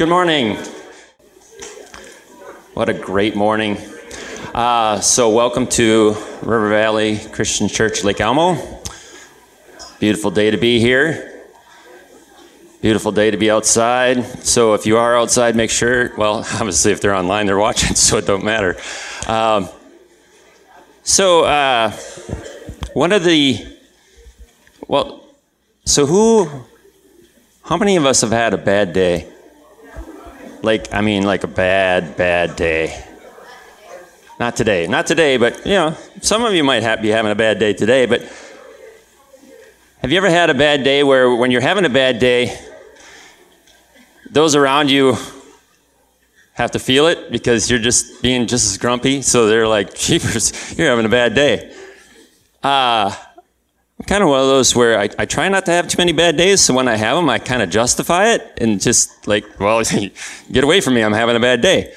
Good morning. What a great morning. Uh, so, welcome to River Valley Christian Church, Lake Elmo. Beautiful day to be here. Beautiful day to be outside. So, if you are outside, make sure, well, obviously, if they're online, they're watching, so it don't matter. Um, so, uh, one of the, well, so who, how many of us have had a bad day? Like, I mean, like a bad, bad day. Not today. Not today, but, you know, some of you might have, be having a bad day today, but have you ever had a bad day where when you're having a bad day, those around you have to feel it because you're just being just as grumpy? So they're like, Jeepers, you're having a bad day. Uh, I'm kind of one of those where I, I try not to have too many bad days, so when I have them, I kind of justify it and just like, well, get away from me, I'm having a bad day.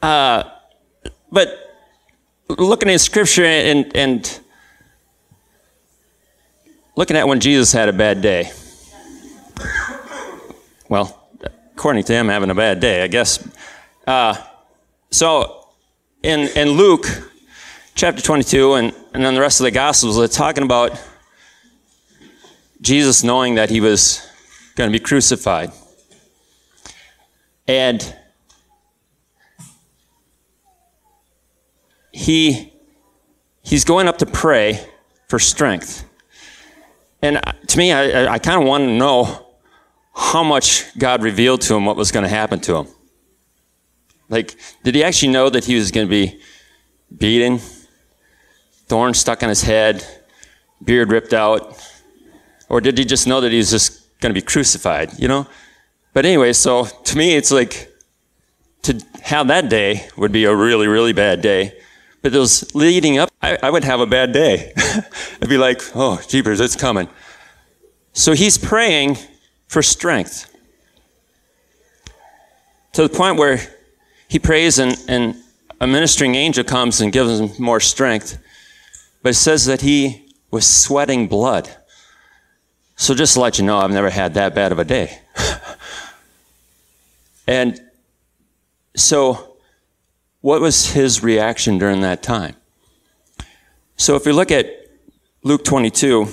Uh, but looking at scripture and, and looking at when Jesus had a bad day, well, according to him, having a bad day, I guess. Uh, so in, in Luke chapter 22 and, and then the rest of the Gospels, they're talking about Jesus knowing that he was going to be crucified. And he he's going up to pray for strength. And uh, to me, I, I kind of want to know how much God revealed to him what was going to happen to him. Like, did he actually know that he was going to be beaten, thorns stuck on his head, beard ripped out? Or did he just know that he was just going to be crucified, you know? But anyway, so to me, it's like to have that day would be a really, really bad day. But those leading up, I, I would have a bad day. I'd be like, oh, jeepers, it's coming. So he's praying for strength to the point where he prays and, and a ministering angel comes and gives him more strength. But it says that he was sweating blood. So just to let you know, I've never had that bad of a day. and so, what was his reaction during that time? So, if we look at Luke 22,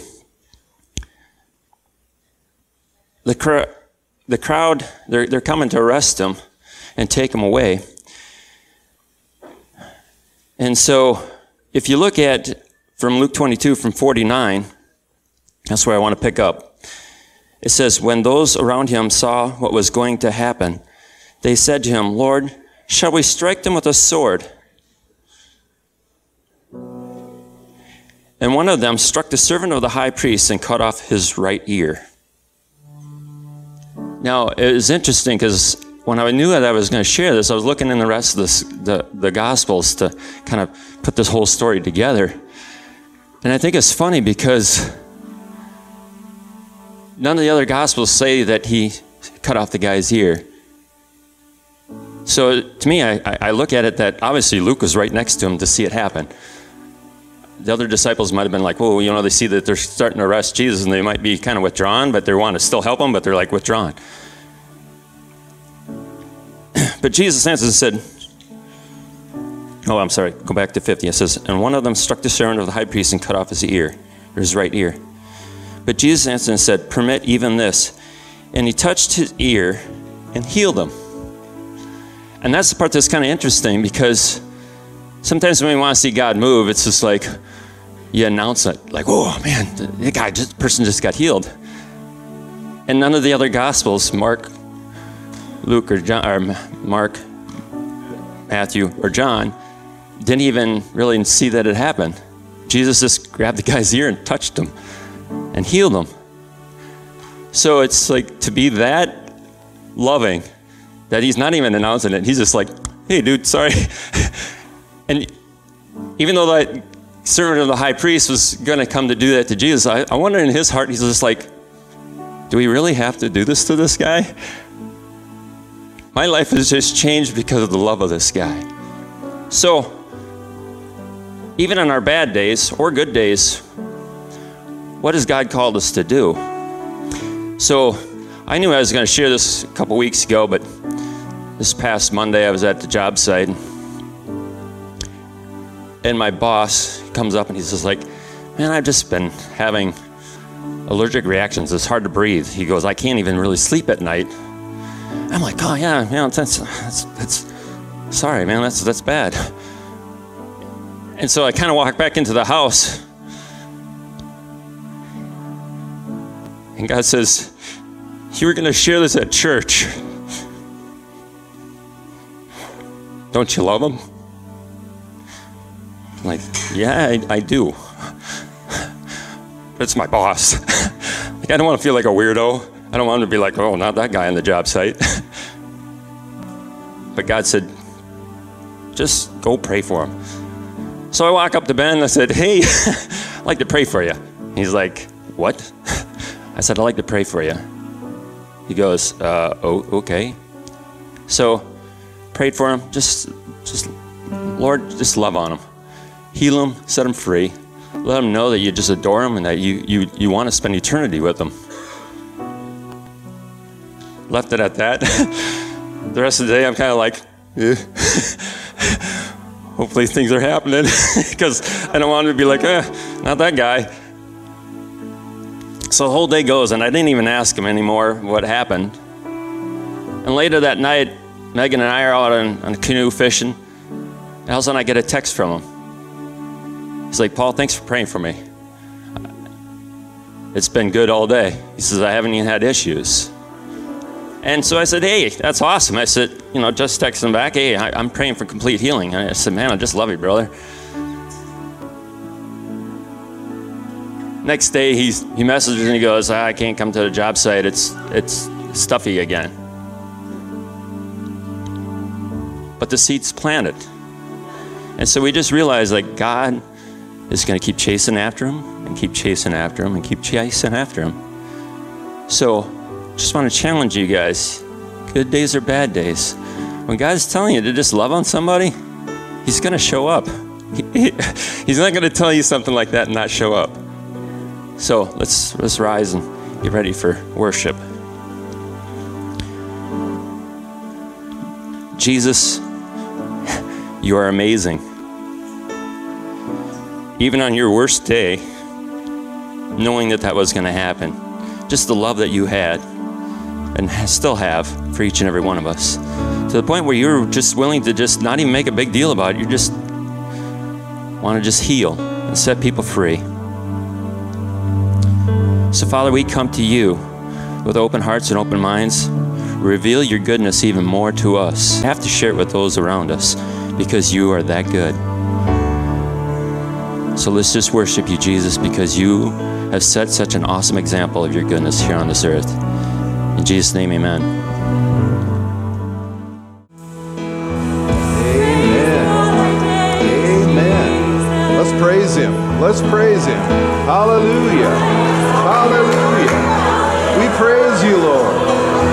the, cr- the crowd, they're, they're coming to arrest him and take him away. And so, if you look at from Luke 22, from 49, that's where I want to pick up. It says, When those around him saw what was going to happen, they said to him, Lord, shall we strike them with a sword? And one of them struck the servant of the high priest and cut off his right ear. Now, it was interesting because when I knew that I was going to share this, I was looking in the rest of this, the, the Gospels to kind of put this whole story together. And I think it's funny because none of the other Gospels say that he cut off the guy's ear. So to me, I, I look at it that obviously Luke was right next to him to see it happen. The other disciples might have been like, well, you know, they see that they're starting to arrest Jesus and they might be kind of withdrawn, but they want to still help him, but they're like withdrawn. But Jesus answered and said, Oh, I'm sorry, go back to 50. It says, And one of them struck the servant of the high priest and cut off his ear, or his right ear. But Jesus answered and said, Permit even this. And he touched his ear and healed him. And that's the part that's kind of interesting because sometimes when we want to see God move, it's just like you announce it, like, oh man, the guy, just person just got healed. And none of the other gospels, Mark, Luke, or John, or Mark, Matthew, or John, didn't even really see that it happened. Jesus just grabbed the guy's ear and touched him and healed him. So it's like to be that loving that he's not even announcing it. He's just like, hey, dude, sorry. and even though that servant of the high priest was going to come to do that to Jesus, I, I wonder in his heart, he's just like, do we really have to do this to this guy? My life has just changed because of the love of this guy. So, even on our bad days or good days, what has God called us to do? So, I knew I was going to share this a couple weeks ago, but this past Monday I was at the job site, and my boss comes up and he's just like, "Man, I've just been having allergic reactions. It's hard to breathe." He goes, "I can't even really sleep at night." I'm like, "Oh yeah, yeah, that's that's, that's sorry, man, that's that's bad." And so I kind of walk back into the house, and God says, "You were going to share this at church." Don't you love him? I'm like, yeah, I, I do. But it's my boss. like, I don't want to feel like a weirdo. I don't want to be like, oh, not that guy on the job site. but God said, just go pray for him. So I walk up to Ben and I said, hey, I'd like to pray for you. He's like, what? I said, I'd like to pray for you. He goes, uh, oh, okay. So prayed for him. Just, just, Lord, just love on him, heal him, set him free. Let him know that you just adore him and that you, you, you want to spend eternity with him. Left it at that. the rest of the day, I'm kind of like, eh. Hopefully things are happening because I don't want to be like, eh, not that guy. So the whole day goes, and I didn't even ask him anymore what happened. And later that night, Megan and I are out on, on a canoe fishing. And all of a sudden, I get a text from him. He's like, Paul, thanks for praying for me. It's been good all day. He says, I haven't even had issues. And so I said, hey, that's awesome. I said, you know, just text him back, hey, I, am praying for complete healing. And I said, man, I just love you, brother. Next day, he's, he messages and he goes, ah, I can't come to the job site. It's, it's stuffy again. but the seed's planted. And so we just realized like God is going to keep chasing after him and keep chasing after him and keep chasing after him. So just want to challenge you guys good days or bad days. When God's telling you to just love on somebody, He's going to show up. he's not going to tell you something like that and not show up. So let's, let's rise and get ready for worship. Jesus, you are amazing. Even on your worst day, knowing that that was going to happen, just the love that you had and still have for each and every one of us. To the point where you're just willing to just not even make a big deal about it. You just want to just heal and set people free. So, Father, we come to you with open hearts and open minds. Reveal your goodness even more to us. Have to share it with those around us because you are that good. So let's just worship you, Jesus, because you have set such an awesome example of your goodness here on this earth. In Jesus' name, amen. Amen. Amen. Let's praise him. Let's praise him. Hallelujah. Hallelujah. We praise you, Lord.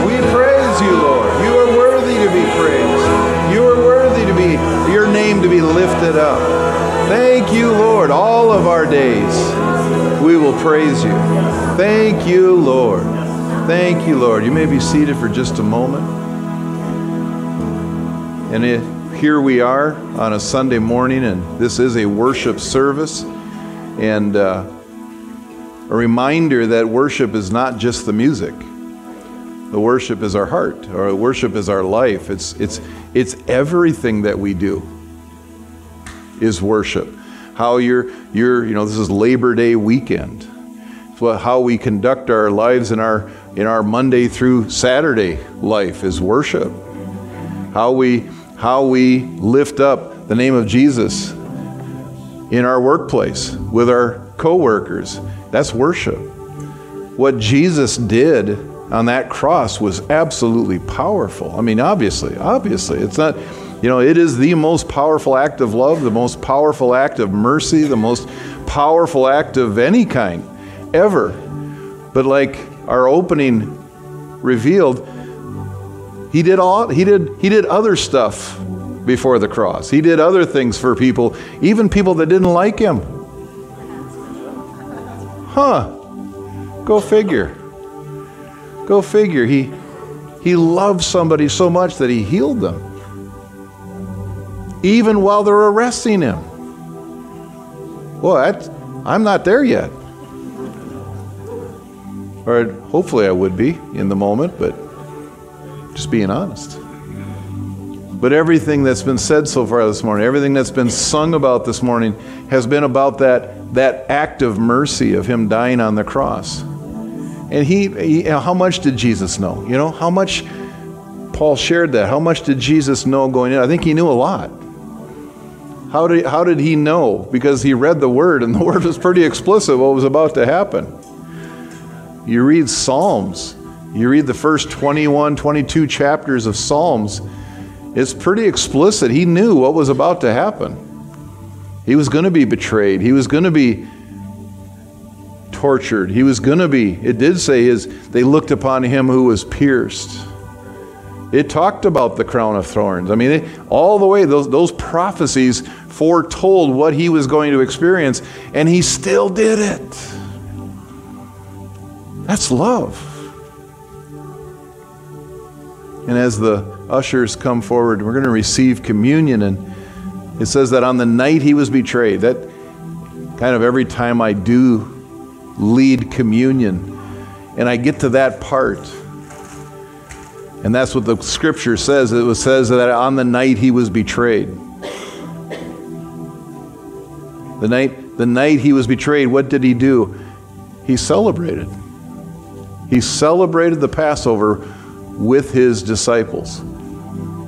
We praise you, Lord. You are worthy to be praised. You are worthy to be your name to be lifted up. Thank you, Lord. All of our days we will praise you. Thank you, Lord. Thank you, Lord. You may be seated for just a moment. And here we are on a Sunday morning, and this is a worship service. And uh, a reminder that worship is not just the music. The worship is our heart, or worship is our life. It's, it's, it's everything that we do is worship. How you're, you're, you know, this is Labor Day weekend. How we conduct our lives in our, in our Monday through Saturday life is worship. How we, how we lift up the name of Jesus in our workplace with our coworkers. That's worship. What Jesus did on that cross was absolutely powerful. I mean, obviously, obviously, it's not you know, it is the most powerful act of love, the most powerful act of mercy, the most powerful act of any kind ever. But like our opening revealed, he did all he did he did other stuff before the cross. He did other things for people, even people that didn't like him. Huh. Go figure. Go figure. He, he loved somebody so much that he healed them, even while they're arresting him. What? I'm not there yet. Or hopefully I would be in the moment, but just being honest. But everything that's been said so far this morning, everything that's been sung about this morning, has been about that, that act of mercy of Him dying on the cross. And he, he, how much did Jesus know? You know, how much Paul shared that? How much did Jesus know going in? I think he knew a lot. How did, how did he know? Because he read the word, and the word was pretty explicit what was about to happen. You read Psalms, you read the first 21, 22 chapters of Psalms, it's pretty explicit. He knew what was about to happen. He was going to be betrayed, he was going to be tortured. He was going to be, it did say, is they looked upon him who was pierced. It talked about the crown of thorns. I mean, it, all the way, those, those prophecies foretold what he was going to experience, and he still did it. That's love. And as the ushers come forward, we're going to receive communion. And it says that on the night he was betrayed, that kind of every time I do lead communion. And I get to that part. And that's what the scripture says. It says that on the night he was betrayed. The night, the night he was betrayed, what did he do? He celebrated. He celebrated the Passover with his disciples.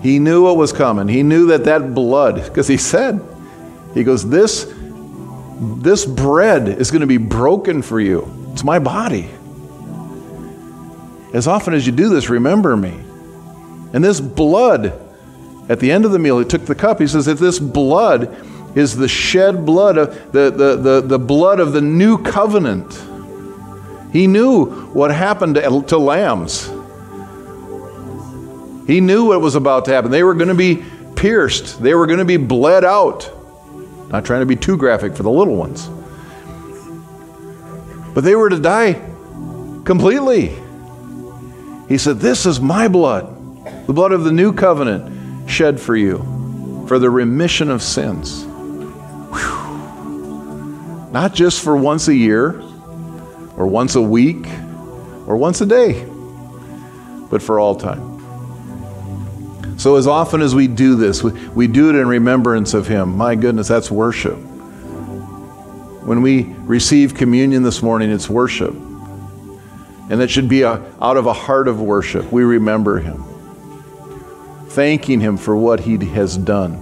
He knew what was coming. He knew that that blood, because he said, he goes, this this bread is going to be broken for you. It's my body. As often as you do this, remember me. And this blood, at the end of the meal, he took the cup. He says, if this blood is the shed blood of the, the, the, the blood of the new covenant. He knew what happened to, to lambs. He knew what was about to happen. They were going to be pierced, they were going to be bled out. Not trying to be too graphic for the little ones. But they were to die completely. He said, This is my blood, the blood of the new covenant shed for you, for the remission of sins. Whew. Not just for once a year, or once a week, or once a day, but for all time. So, as often as we do this, we, we do it in remembrance of Him. My goodness, that's worship. When we receive communion this morning, it's worship. And it should be a, out of a heart of worship. We remember Him, thanking Him for what He has done.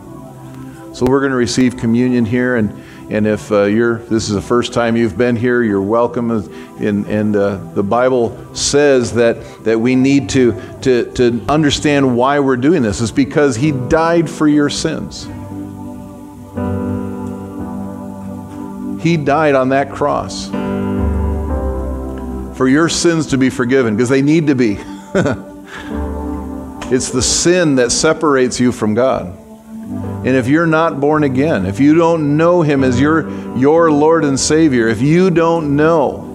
So, we're going to receive communion here. And and if uh, you're, this is the first time you've been here, you're welcome. And, and uh, the Bible says that, that we need to, to, to understand why we're doing this. It's because He died for your sins. He died on that cross for your sins to be forgiven, because they need to be. it's the sin that separates you from God. And if you're not born again, if you don't know Him as your, your Lord and Savior, if you don't know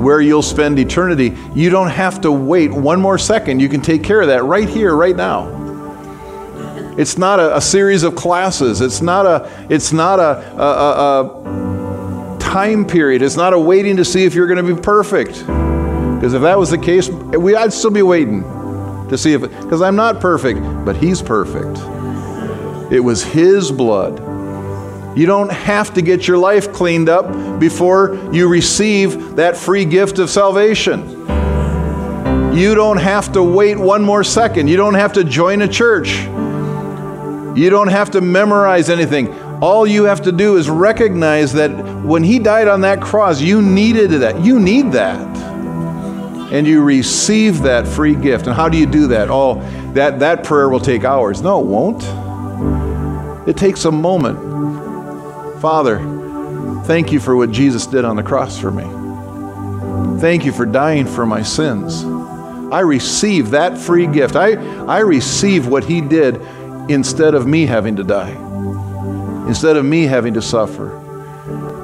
where you'll spend eternity, you don't have to wait one more second. You can take care of that right here, right now. It's not a, a series of classes. It's not a, it's not a, a, a time period. It's not a waiting to see if you're going to be perfect. Because if that was the case, we, I'd still be waiting to see if, because I'm not perfect, but He's perfect. It was His blood. You don't have to get your life cleaned up before you receive that free gift of salvation. You don't have to wait one more second. You don't have to join a church. You don't have to memorize anything. All you have to do is recognize that when He died on that cross, you needed that. You need that. And you receive that free gift. And how do you do that? Oh, that, that prayer will take hours. No, it won't. It takes a moment. Father, thank you for what Jesus did on the cross for me. Thank you for dying for my sins. I receive that free gift. I, I receive what he did instead of me having to die, instead of me having to suffer.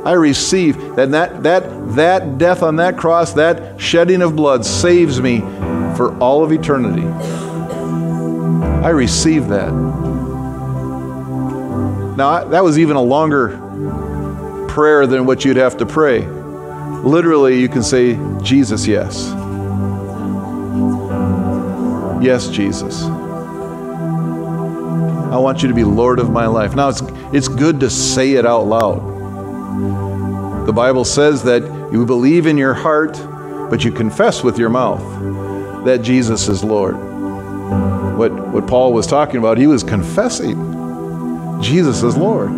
I receive that that that that death on that cross, that shedding of blood saves me for all of eternity. I receive that. Now, that was even a longer prayer than what you'd have to pray. Literally, you can say, Jesus, yes. Yes, Jesus. I want you to be Lord of my life. Now, it's, it's good to say it out loud. The Bible says that you believe in your heart, but you confess with your mouth that Jesus is Lord. What, what Paul was talking about, he was confessing Jesus is Lord.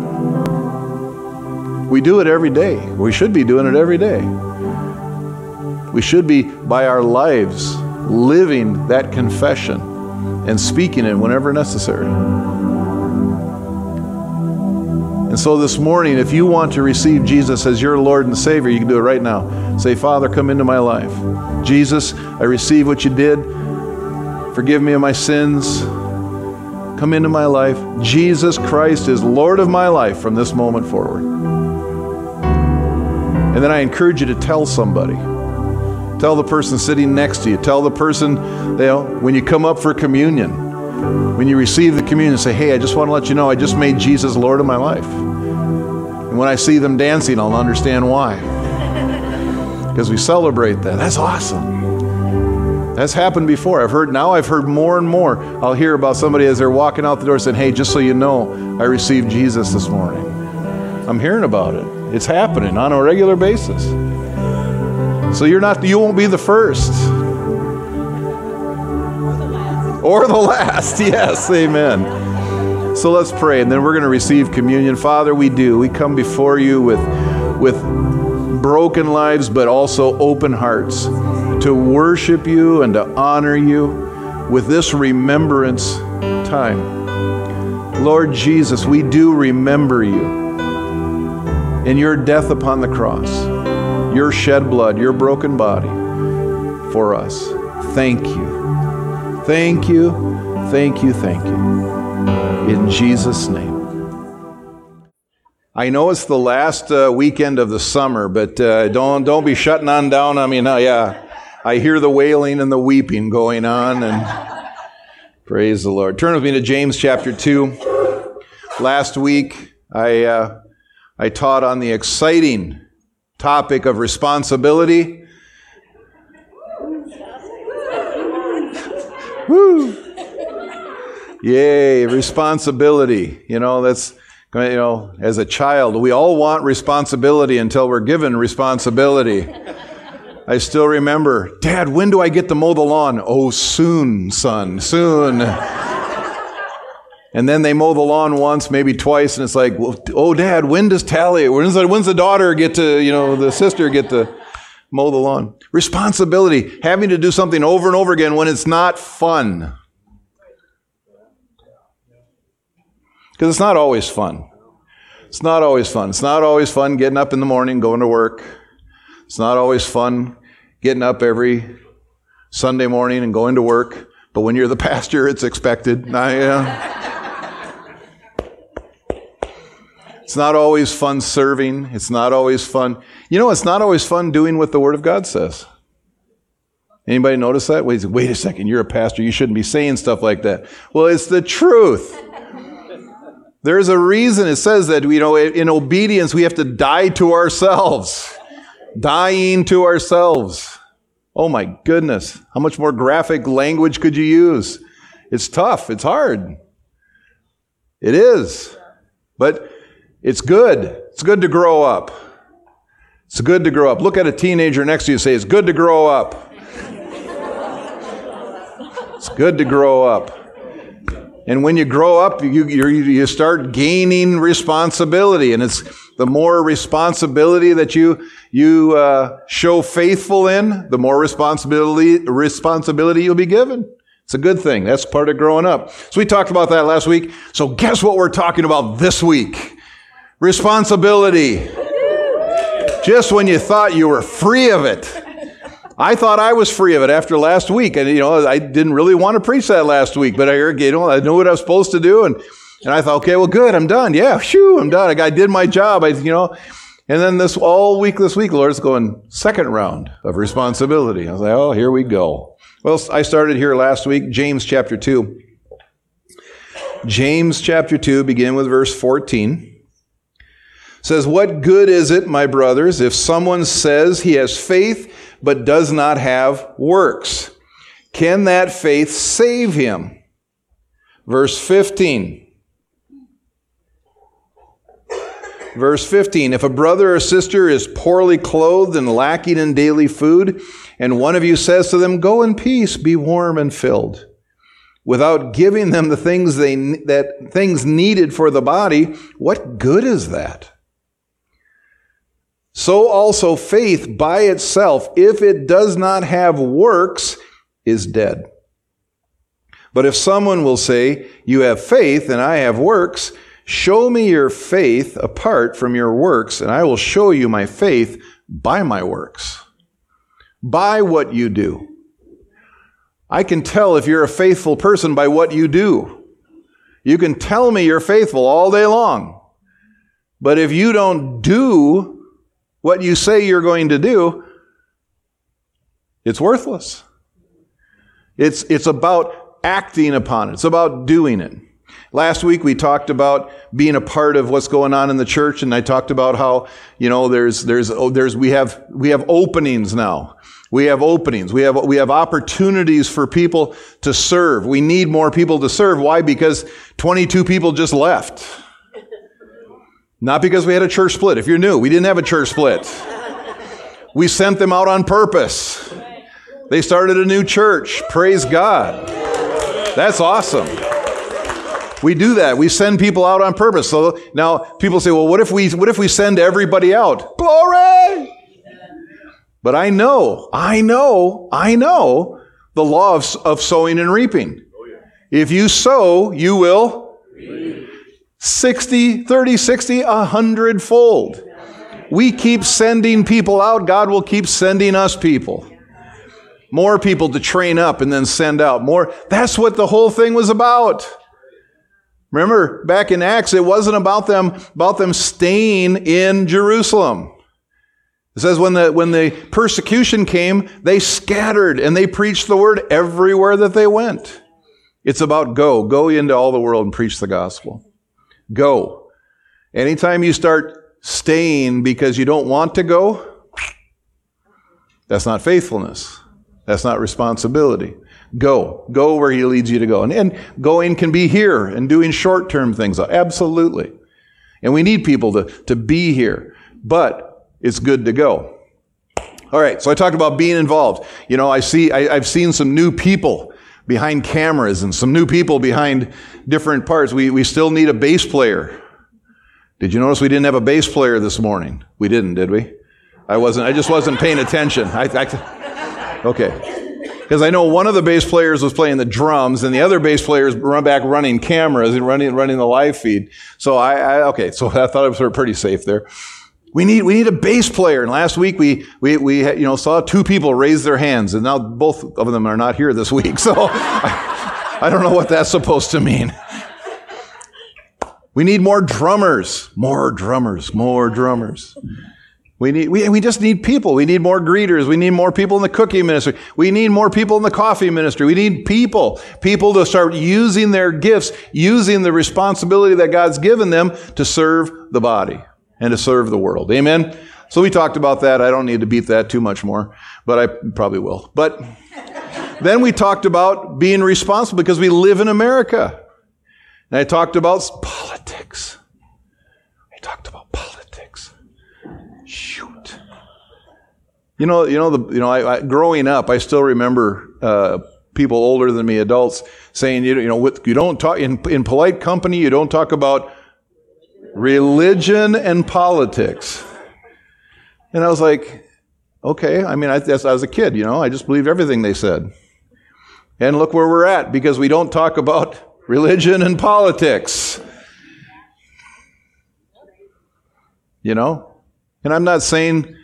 We do it every day. We should be doing it every day. We should be, by our lives, living that confession and speaking it whenever necessary. And so this morning, if you want to receive Jesus as your Lord and Savior, you can do it right now. Say, Father, come into my life. Jesus, I receive what you did. Forgive me of my sins. Come into my life. Jesus Christ is Lord of my life from this moment forward. And then I encourage you to tell somebody. Tell the person sitting next to you. Tell the person, you know, when you come up for communion, when you receive the communion, say, hey, I just want to let you know I just made Jesus Lord of my life. And when I see them dancing, I'll understand why. Because we celebrate that. That's awesome. That's happened before. I've heard now I've heard more and more. I'll hear about somebody as they're walking out the door saying, Hey, just so you know, I received Jesus this morning. I'm hearing about it. It's happening on a regular basis. So you're not you won't be the first. Or the last. Yes, amen. So let's pray and then we're going to receive communion. Father, we do. We come before you with with broken lives but also open hearts to worship you and to honor you with this remembrance time. Lord Jesus, we do remember you in your death upon the cross, your shed blood, your broken body for us. Thank you. Thank you. Thank you. Thank you. In Jesus' name. I know it's the last uh, weekend of the summer, but uh, don't don't be shutting on down. I mean, uh, yeah. I hear the wailing and the weeping going on, and praise the Lord. Turn with me to James chapter 2. Last week, I, uh, I taught on the exciting topic of responsibility. Woo! Yay, responsibility. You know, that's, you know, as a child, we all want responsibility until we're given responsibility. I still remember, Dad, when do I get to mow the lawn? Oh, soon, son, soon. and then they mow the lawn once, maybe twice, and it's like, well, oh, Dad, when does Tally, when's the, when's the daughter get to, you know, the sister get to mow the lawn? Responsibility, having to do something over and over again when it's not fun. Because it's not always fun. It's not always fun. It's not always fun getting up in the morning, going to work. It's not always fun getting up every Sunday morning and going to work, but when you're the pastor, it's expected. it's not always fun serving. It's not always fun. You know, it's not always fun doing what the Word of God says. Anybody notice that? Wait, wait a second, you're a pastor. You shouldn't be saying stuff like that. Well, it's the truth. There's a reason it says that, you know, in obedience, we have to die to ourselves dying to ourselves. Oh my goodness. How much more graphic language could you use? It's tough. It's hard. It is. But it's good. It's good to grow up. It's good to grow up. Look at a teenager next to you say, It's good to grow up. it's good to grow up. And when you grow up, you, you start gaining responsibility. And it's the more responsibility that you, you uh, show faithful in, the more responsibility, responsibility you'll be given. It's a good thing. That's part of growing up. So we talked about that last week. So guess what we're talking about this week? Responsibility. Just when you thought you were free of it. I thought I was free of it after last week. And, you know, I didn't really want to preach that last week, but I, you know, I knew what I was supposed to do. And, and I thought, okay, well, good, I'm done. Yeah, shoo, I'm done. I did my job. I, you know, And then this all week this week, Lord's going second round of responsibility. I was like, oh, here we go. Well, I started here last week, James chapter 2. James chapter 2, begin with verse 14. Says, What good is it, my brothers, if someone says he has faith but does not have works? Can that faith save him? Verse 15. Verse 15 If a brother or sister is poorly clothed and lacking in daily food, and one of you says to them, Go in peace, be warm and filled, without giving them the things, they, that, things needed for the body, what good is that? So also faith by itself, if it does not have works, is dead. But if someone will say, You have faith and I have works, Show me your faith apart from your works, and I will show you my faith by my works, by what you do. I can tell if you're a faithful person by what you do. You can tell me you're faithful all day long. But if you don't do what you say you're going to do, it's worthless. It's, it's about acting upon it. It's about doing it. Last week we talked about being a part of what's going on in the church, and I talked about how you know there's there's oh, there's we have we have openings now. We have openings. We have we have opportunities for people to serve. We need more people to serve. Why? Because 22 people just left. Not because we had a church split. If you're new, we didn't have a church split. We sent them out on purpose. They started a new church. Praise God. That's awesome. We do that. We send people out on purpose. So now people say, well, what if we, what if we send everybody out? Glory! But I know, I know, I know the law of, of sowing and reaping. If you sow, you will 60, 30, 60, 100 fold. We keep sending people out, God will keep sending us people. More people to train up and then send out. More. That's what the whole thing was about. Remember, back in Acts, it wasn't about them, about them staying in Jerusalem. It says when the, when the persecution came, they scattered and they preached the word everywhere that they went. It's about go. Go into all the world and preach the gospel. Go. Anytime you start staying because you don't want to go, that's not faithfulness. That's not responsibility. Go. Go where He leads you to go. And, and going can be here and doing short term things. Absolutely. And we need people to, to be here. But it's good to go. All right, so I talked about being involved. You know, I see, I, I've seen some new people behind cameras and some new people behind different parts. We, we still need a bass player. Did you notice we didn't have a bass player this morning? We didn't, did we? I wasn't, I just wasn't paying attention. I, I okay. Because I know one of the bass players was playing the drums, and the other bass players run back running cameras and running running the live feed. So I, I okay, so I thought it was pretty safe there. We need we need a bass player. And last week we we we you know saw two people raise their hands, and now both of them are not here this week. So I, I don't know what that's supposed to mean. We need more drummers, more drummers, more drummers. We, need, we, we just need people. We need more greeters. We need more people in the cooking ministry. We need more people in the coffee ministry. We need people. People to start using their gifts, using the responsibility that God's given them to serve the body and to serve the world. Amen? So we talked about that. I don't need to beat that too much more, but I probably will. But then we talked about being responsible because we live in America. And I talked about politics. I talked about politics. Shoot. You know, you know, the, you know, I, I, growing up, I still remember uh, people older than me, adults, saying, you, you know, with, you don't talk in, in polite company, you don't talk about religion and politics. And I was like, okay. I mean, I, I was a kid, you know, I just believed everything they said. And look where we're at because we don't talk about religion and politics. You know? And I'm not saying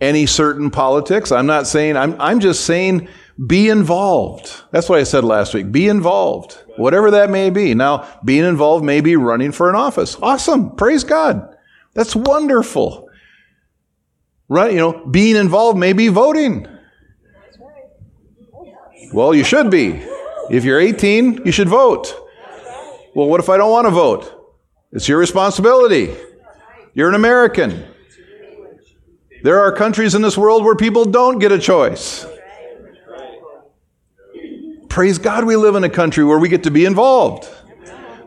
any certain politics. I'm not saying, I'm, I'm just saying be involved. That's what I said last week. Be involved. Whatever that may be. Now, being involved may be running for an office. Awesome. Praise God. That's wonderful. Right? You know, being involved may be voting. Well, you should be. If you're 18, you should vote. Well, what if I don't want to vote? It's your responsibility. You're an American. There are countries in this world where people don't get a choice. Praise God, we live in a country where we get to be involved.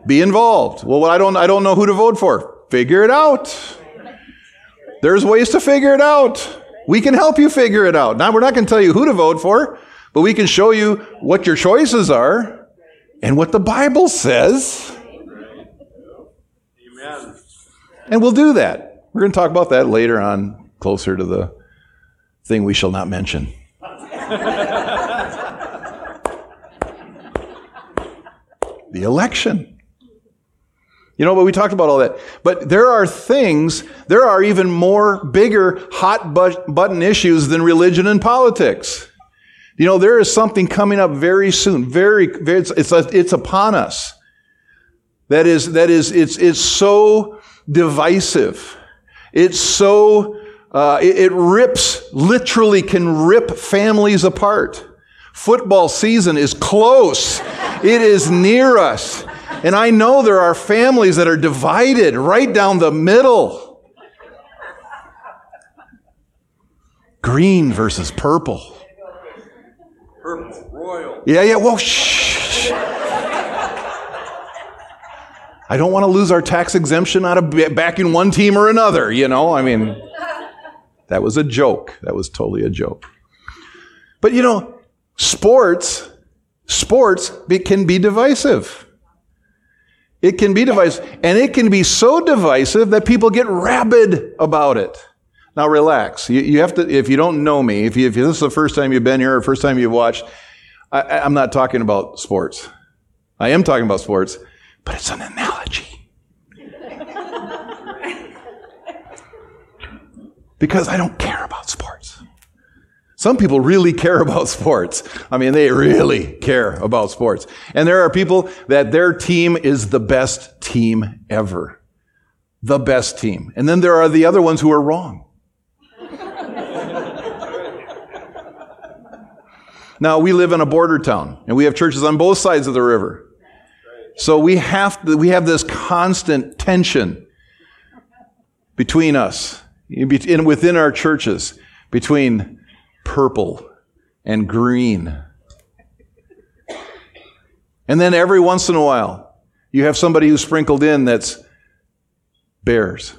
Be involved. Well, I don't, I don't know who to vote for. Figure it out. There's ways to figure it out. We can help you figure it out. Now, we're not going to tell you who to vote for, but we can show you what your choices are and what the Bible says. Amen. And we'll do that. We're going to talk about that later on, closer to the thing we shall not mention. the election. You know, but we talked about all that. But there are things, there are even more bigger hot button issues than religion and politics. You know, there is something coming up very soon. Very, very it's, it's, it's upon us. That is, that is, it's, it's so divisive. It's so, uh, it, it rips, literally can rip families apart. Football season is close. It is near us. And I know there are families that are divided right down the middle. Green versus purple. Purple, royal. Yeah, yeah, well, shh. I don't want to lose our tax exemption out of backing one team or another, you know? I mean, that was a joke. That was totally a joke. But you know, sports, sports can be divisive. It can be divisive. And it can be so divisive that people get rabid about it. Now relax. You, you have to, if you don't know me, if, you, if this is the first time you've been here or first time you've watched, I, I'm not talking about sports. I am talking about sports, but it's an analogy. because I don't care about sports. Some people really care about sports. I mean, they really care about sports. And there are people that their team is the best team ever. The best team. And then there are the other ones who are wrong. now, we live in a border town and we have churches on both sides of the river. So we have, to, we have this constant tension between us, in, within our churches, between purple and green. And then every once in a while, you have somebody who's sprinkled in that's bears.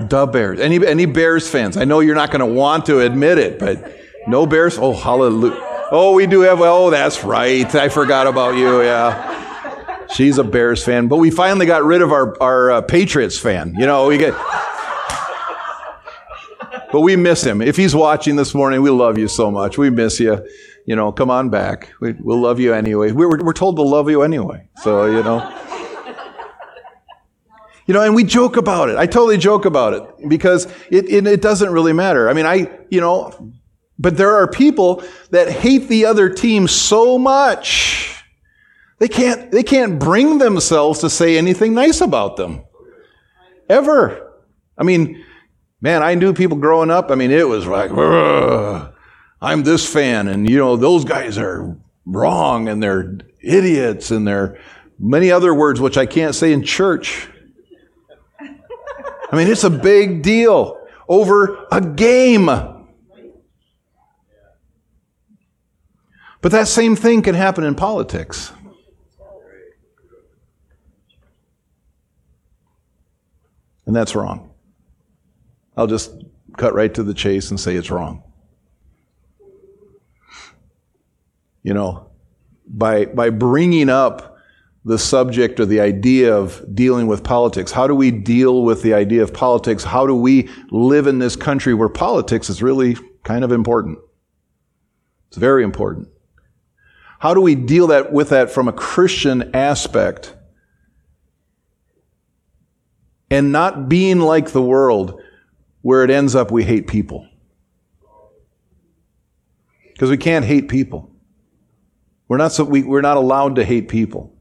the Bears. Any, any Bears fans? I know you're not going to want to admit it, but no Bears? Oh, hallelujah. Oh, we do have, oh, that's right. I forgot about you, yeah. She's a Bears fan. But we finally got rid of our, our uh, Patriots fan. You know, we get. But we miss him. If he's watching this morning, we love you so much. We miss you. You know, come on back. We, will love you anyway. We we're, we're told to love you anyway. So, you know. You know, and we joke about it. I totally joke about it because it, it, it doesn't really matter. I mean, I, you know, but there are people that hate the other team so much. They can't, they can't bring themselves to say anything nice about them. Ever. I mean, man, I knew people growing up. I mean, it was like, I'm this fan, and you know, those guys are wrong, and they're idiots, and they're many other words which I can't say in church. I mean, it's a big deal over a game. But that same thing can happen in politics. And that's wrong. I'll just cut right to the chase and say it's wrong. You know, by, by bringing up the subject or the idea of dealing with politics, how do we deal with the idea of politics? How do we live in this country where politics is really kind of important? It's very important. How do we deal that with that from a Christian aspect? And not being like the world, where it ends up we hate people. Because we can't hate people. We're not, so, we, we're not allowed to hate people.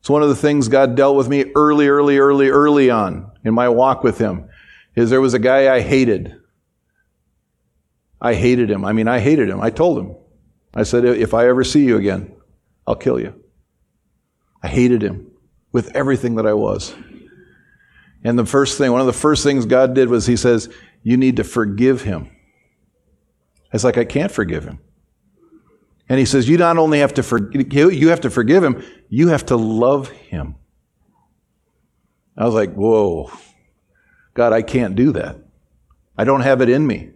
It's one of the things God dealt with me early, early, early, early on in my walk with Him. Is there was a guy I hated. I hated him. I mean, I hated him. I told him. I said, if I ever see you again, I'll kill you. I hated him with everything that I was. And the first thing, one of the first things God did was He says, You need to forgive him. It's like, I can't forgive him. And He says, You not only have to forgive, you have to forgive him, you have to love him. I was like, Whoa, God, I can't do that. I don't have it in me.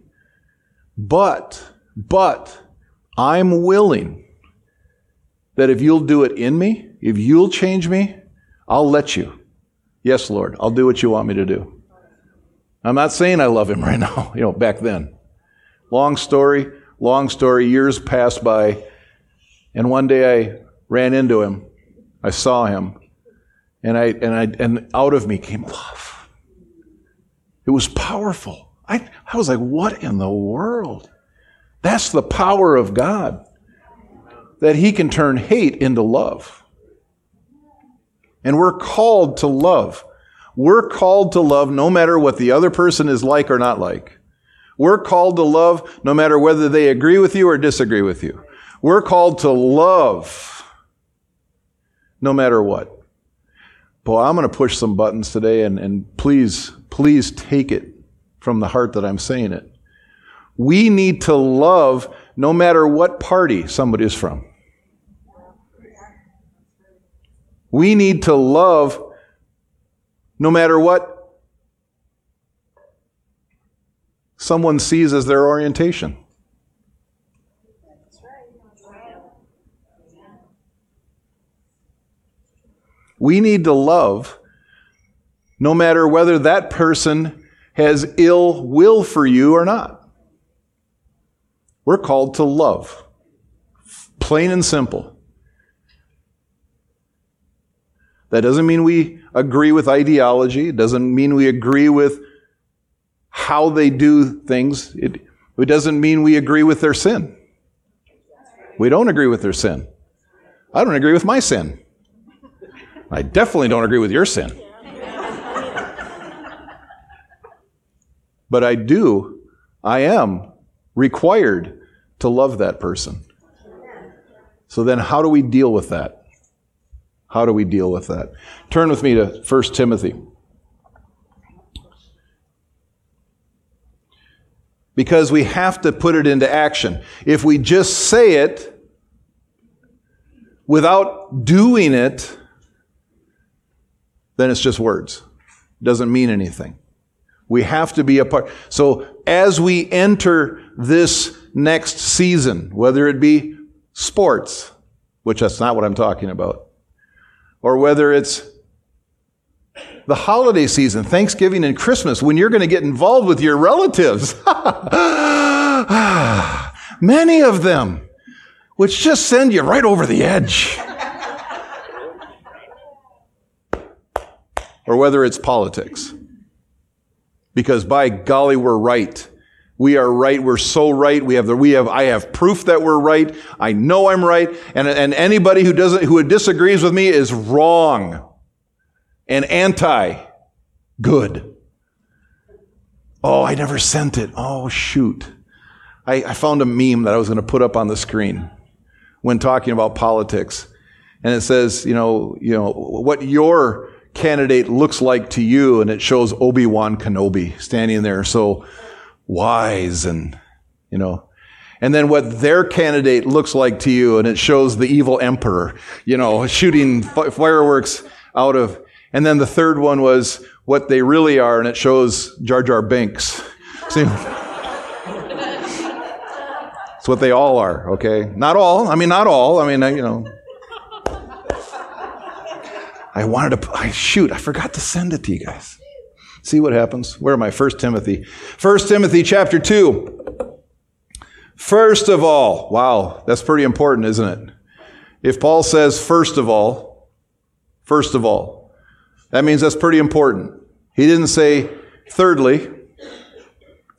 But, but, I'm willing that if you'll do it in me, if you'll change me, I'll let you. Yes, Lord, I'll do what you want me to do. I'm not saying I love him right now, you know, back then. Long story, long story, years passed by, and one day I ran into him. I saw him, and I and I and out of me came love. It was powerful. I, I was like, what in the world? That's the power of God. That He can turn hate into love. And we're called to love. We're called to love no matter what the other person is like or not like. We're called to love no matter whether they agree with you or disagree with you. We're called to love no matter what. Boy, I'm going to push some buttons today, and, and please, please take it from the heart that I'm saying it. We need to love no matter what party somebody is from. We need to love no matter what someone sees as their orientation. We need to love no matter whether that person has ill will for you or not. We're called to love. Plain and simple. That doesn't mean we agree with ideology. It doesn't mean we agree with how they do things. It, it doesn't mean we agree with their sin. We don't agree with their sin. I don't agree with my sin. I definitely don't agree with your sin. but I do, I am required to love that person. So then, how do we deal with that? How do we deal with that? Turn with me to 1 Timothy. Because we have to put it into action. If we just say it without doing it, then it's just words. It doesn't mean anything. We have to be a part. So as we enter this next season, whether it be sports, which that's not what I'm talking about, or whether it's the holiday season, Thanksgiving and Christmas, when you're going to get involved with your relatives. Many of them, which just send you right over the edge. or whether it's politics. Because by golly, we're right. We are right. We're so right. We have the, we have, I have proof that we're right. I know I'm right. And, and anybody who doesn't, who disagrees with me is wrong and anti good. Oh, I never sent it. Oh, shoot. I, I found a meme that I was going to put up on the screen when talking about politics. And it says, you know, you know, what your candidate looks like to you, and it shows Obi-Wan Kenobi standing there so wise and, you know, and then what their candidate looks like to you, and it shows the evil emperor, you know, shooting fireworks out of, and then the third one was what they really are, and it shows Jar Jar Binks. See? It's what they all are, okay? Not all. I mean, not all. I mean, you know. I wanted to, I shoot, I forgot to send it to you guys. See what happens? Where am I? First Timothy. First Timothy chapter 2. First of all, wow, that's pretty important, isn't it? If Paul says first of all, first of all, that means that's pretty important. He didn't say thirdly,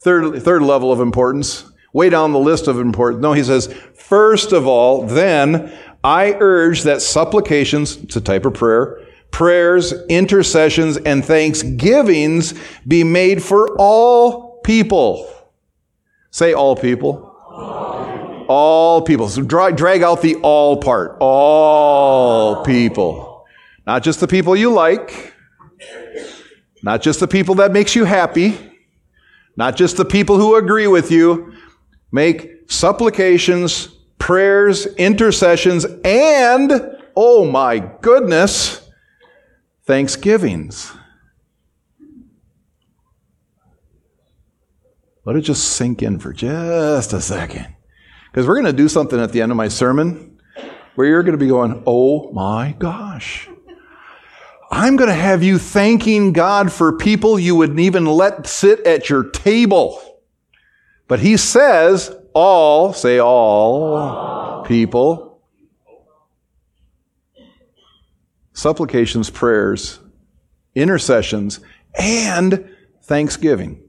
third, third level of importance, way down the list of importance. No, he says, first of all, then I urge that supplications, it's a type of prayer, prayers, intercessions, and thanksgivings be made for all people. Say all people. All, all people. So drag, drag out the all part. All people. Not just the people you like. Not just the people that makes you happy. Not just the people who agree with you. Make supplications, prayers, intercessions, and, oh my goodness, thanksgivings. Let it just sink in for just a second. Because we're going to do something at the end of my sermon where you're going to be going, oh my gosh. I'm going to have you thanking God for people you wouldn't even let sit at your table. But he says, all, say all, all. people, supplications, prayers, intercessions, and thanksgiving.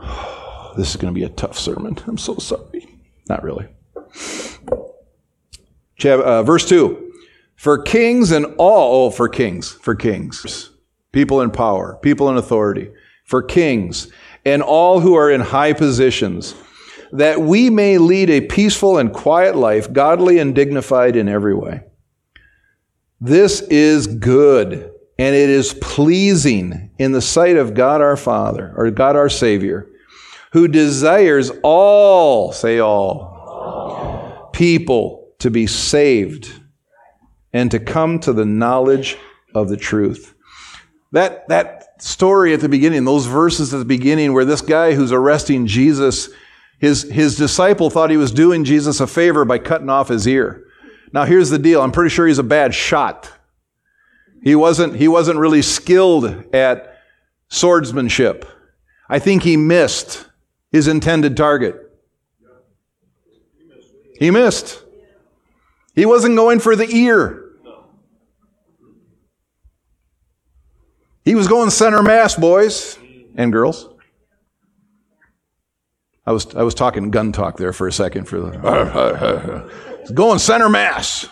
This is going to be a tough sermon. I'm so sorry. Not really. Uh, verse 2 For kings and all, oh, for kings, for kings, people in power, people in authority, for kings and all who are in high positions, that we may lead a peaceful and quiet life, godly and dignified in every way. This is good and it is pleasing in the sight of God our Father, or God our Savior, who desires all, say all, all, people to be saved and to come to the knowledge of the truth. That, that story at the beginning, those verses at the beginning where this guy who's arresting Jesus, his, his disciple thought he was doing Jesus a favor by cutting off his ear. Now here's the deal. I'm pretty sure he's a bad shot. He wasn't, he wasn't really skilled at swordsmanship. I think he missed his intended target. He missed. He wasn't going for the ear. He was going center mass, boys and girls. I was, I was talking gun talk there for a second for the going center mass.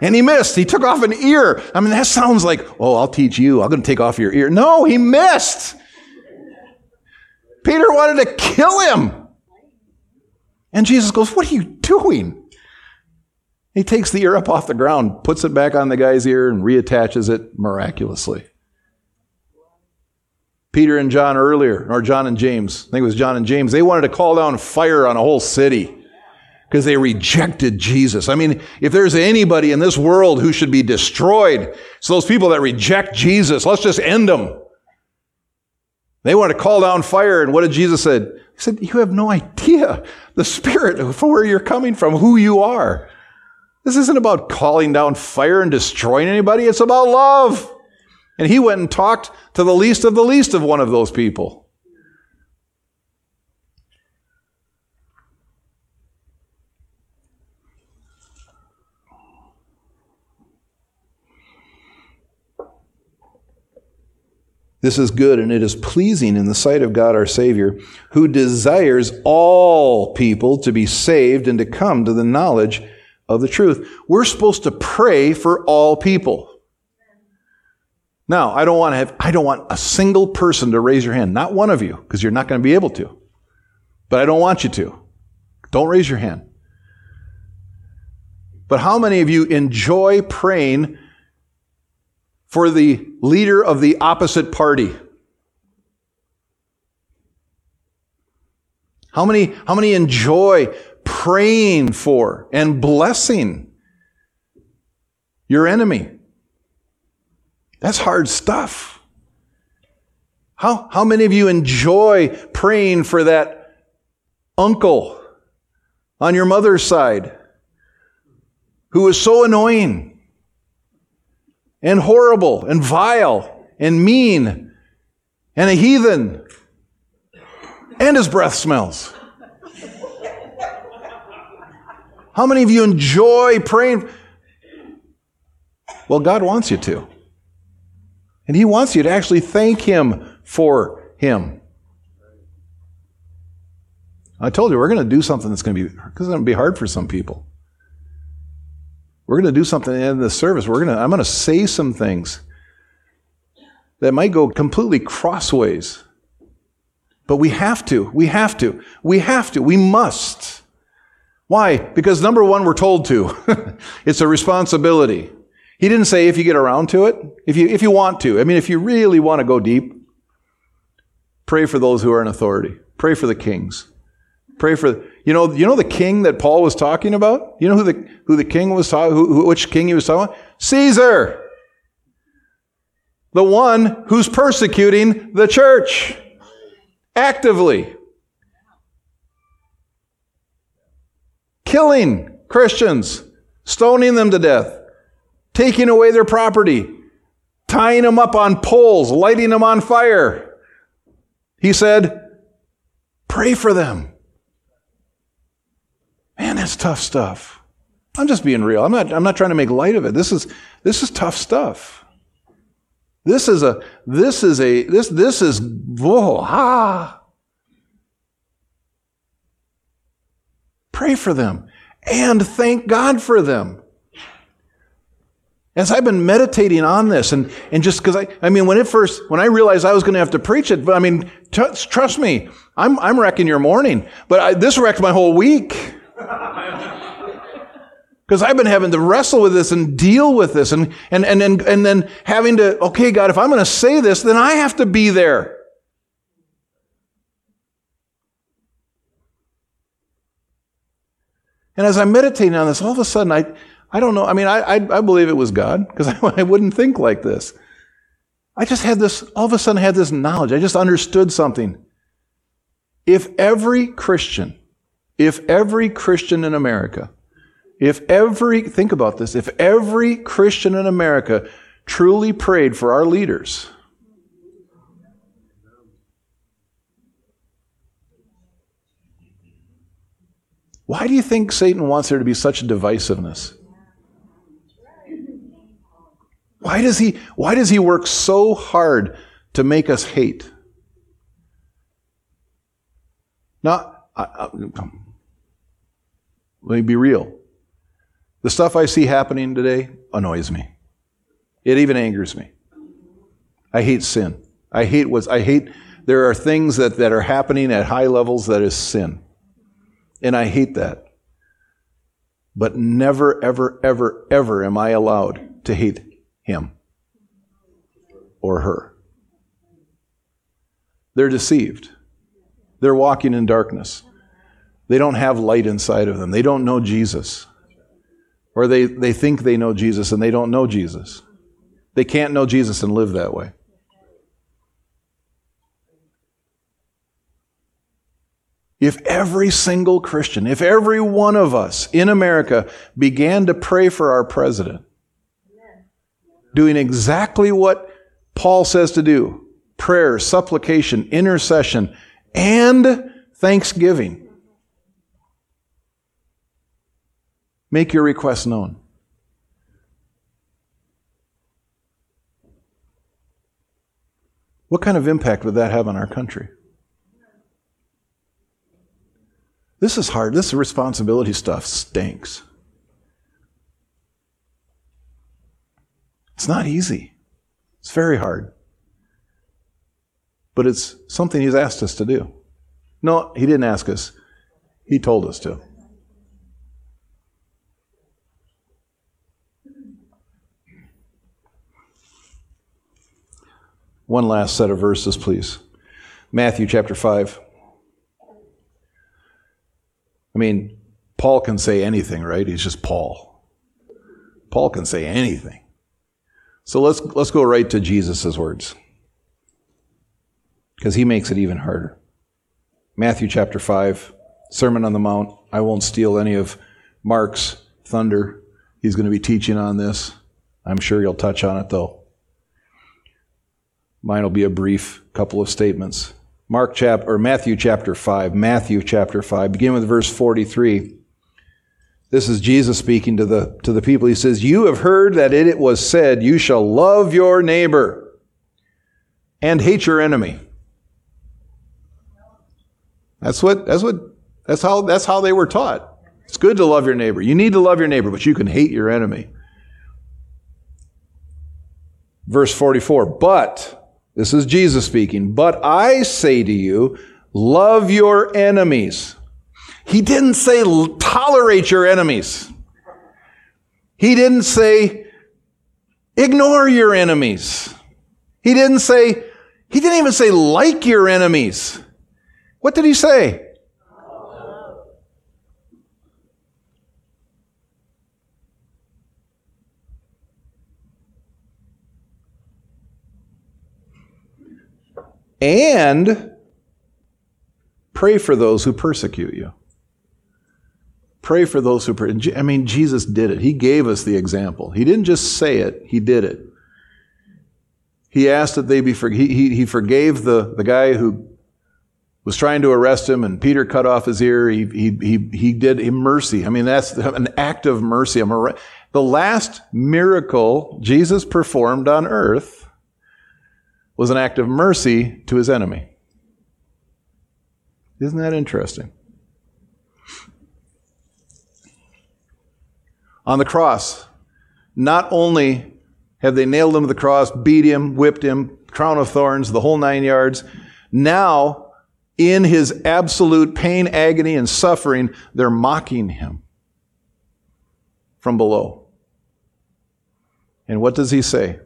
And he missed. He took off an ear. I mean, that sounds like, oh, I'll teach you. I'm going to take off your ear. No, he missed. Peter wanted to kill him. And Jesus goes, What are you doing? He takes the ear up off the ground, puts it back on the guy's ear, and reattaches it miraculously. Peter and John earlier, or John and James, I think it was John and James, they wanted to call down fire on a whole city because they rejected Jesus. I mean, if there's anybody in this world who should be destroyed, it's those people that reject Jesus. Let's just end them. They want to call down fire, and what did Jesus say? He said, You have no idea the spirit of where you're coming from, who you are. This isn't about calling down fire and destroying anybody, it's about love. And he went and talked to the least of the least of one of those people. This is good and it is pleasing in the sight of God our Savior, who desires all people to be saved and to come to the knowledge of the truth. We're supposed to pray for all people. Now, I don't want to have, I don't want a single person to raise your hand. Not one of you, because you're not going to be able to. But I don't want you to. Don't raise your hand. But how many of you enjoy praying for the leader of the opposite party? How many, how many enjoy praying for and blessing your enemy. That's hard stuff. How, how many of you enjoy praying for that uncle on your mother's side who is so annoying and horrible and vile and mean and a heathen and his breath smells? How many of you enjoy praying? Well, God wants you to. And He wants you to actually thank Him for Him. I told you we're going to do something that's going to be it's going to be hard for some people. We're going to do something in the service. We're going to I'm going to say some things that might go completely crossways. But we have to. We have to. We have to. We must. Why? Because number one, we're told to. it's a responsibility. He didn't say if you get around to it, if you, if you want to. I mean, if you really want to go deep, pray for those who are in authority. Pray for the kings. Pray for, you know, you know the king that Paul was talking about? You know who the, who the king was talking, who, which king he was talking about? Caesar. The one who's persecuting the church actively. Killing Christians, stoning them to death, taking away their property, tying them up on poles, lighting them on fire. He said, Pray for them. Man, that's tough stuff. I'm just being real. I'm not, I'm not trying to make light of it. This is, this is tough stuff. This is a, this is a, this, this is, whoa, ah. Pray for them and thank God for them. As I've been meditating on this, and, and just because I, I mean, when it first, when I realized I was going to have to preach it, but I mean, t- trust me, I'm, I'm wrecking your morning, but I, this wrecked my whole week. Because I've been having to wrestle with this and deal with this and, and, and, and, and then having to, okay, God, if I'm going to say this, then I have to be there. And as I'm meditating on this, all of a sudden, I, I don't know, I mean, I, I, I believe it was God because I, I wouldn't think like this. I just had this, all of a sudden, I had this knowledge. I just understood something. If every Christian, if every Christian in America if every, think about this, if every Christian in America truly prayed for our leaders, why do you think Satan wants there to be such divisiveness? Why does he, why does he work so hard to make us hate? Now, I, I, let me be real. The stuff I see happening today annoys me. It even angers me. I hate sin. I hate what's, I hate, there are things that, that are happening at high levels that is sin. And I hate that. But never, ever, ever, ever am I allowed to hate him or her. They're deceived. They're walking in darkness. They don't have light inside of them. They don't know Jesus. Or they, they think they know Jesus and they don't know Jesus. They can't know Jesus and live that way. If every single Christian, if every one of us in America began to pray for our president, doing exactly what Paul says to do prayer, supplication, intercession, and thanksgiving Make your request known. What kind of impact would that have on our country? This is hard. This responsibility stuff stinks. It's not easy. It's very hard. But it's something He's asked us to do. No, He didn't ask us, He told us to. One last set of verses, please. Matthew chapter 5. I mean, Paul can say anything, right? He's just Paul. Paul can say anything. So let's, let's go right to Jesus' words. Because he makes it even harder. Matthew chapter 5, Sermon on the Mount. I won't steal any of Mark's thunder. He's going to be teaching on this. I'm sure he'll touch on it, though. Mine will be a brief couple of statements. Mark chapter or Matthew chapter 5, Matthew chapter 5, begin with verse 43. This is Jesus speaking to the to the people. He says, "You have heard that it was said, you shall love your neighbor and hate your enemy." That's what that's what That's how, that's how they were taught. It's good to love your neighbor. You need to love your neighbor, but you can hate your enemy. Verse 44, but, this is Jesus speaking, but I say to you, love your enemies. He didn't say tolerate your enemies. He didn't say ignore your enemies. He didn't say, he didn't even say like your enemies. What did he say? and pray for those who persecute you. Pray for those who. Per- I mean, Jesus did it. He gave us the example. He didn't just say it; he did it. He asked that they be. For- he, he, he forgave the, the guy who was trying to arrest him, and Peter cut off his ear. He he he, he did him mercy. I mean, that's an act of mercy. The last miracle Jesus performed on earth was an act of mercy to his enemy. Isn't that interesting? On the cross, not only have they nailed him to the cross, beat him, whipped him, crown of thorns, the whole nine yards, now in his absolute pain, agony, and suffering, they're mocking him from below. And what does he say?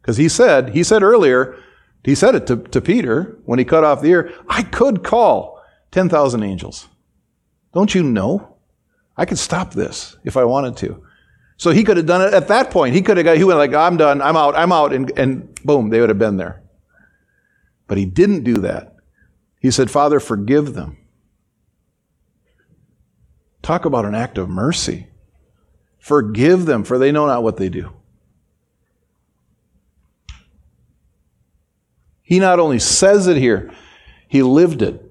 Because he said, he said earlier, he said it to, to Peter when he cut off the ear, I could call 10,000 angels. Don't you know? I could stop this if I wanted to. So he could have done it at that point. He could have got, he went like, I'm done, I'm out, I'm out, and, and boom, they would have been there. But he didn't do that. He said, Father, forgive them. Talk about an act of mercy. Forgive them, for they know not what they do. He not only says it here, he lived it.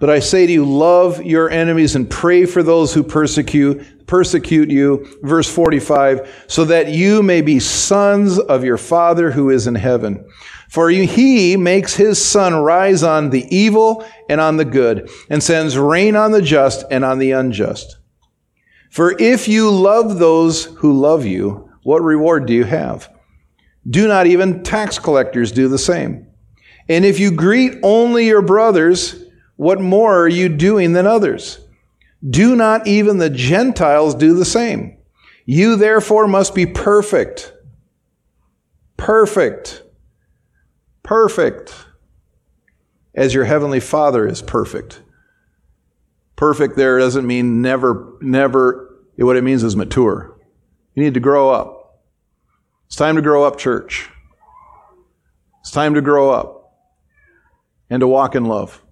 But I say to you, love your enemies and pray for those who persecute, persecute you. Verse 45, so that you may be sons of your Father who is in heaven. For he makes his sun rise on the evil and on the good, and sends rain on the just and on the unjust. For if you love those who love you, what reward do you have? Do not even tax collectors do the same? And if you greet only your brothers, what more are you doing than others? Do not even the Gentiles do the same? You therefore must be perfect. Perfect. Perfect. As your heavenly Father is perfect. Perfect there doesn't mean never, never, what it means is mature. You need to grow up. It's time to grow up, church. It's time to grow up and to walk in love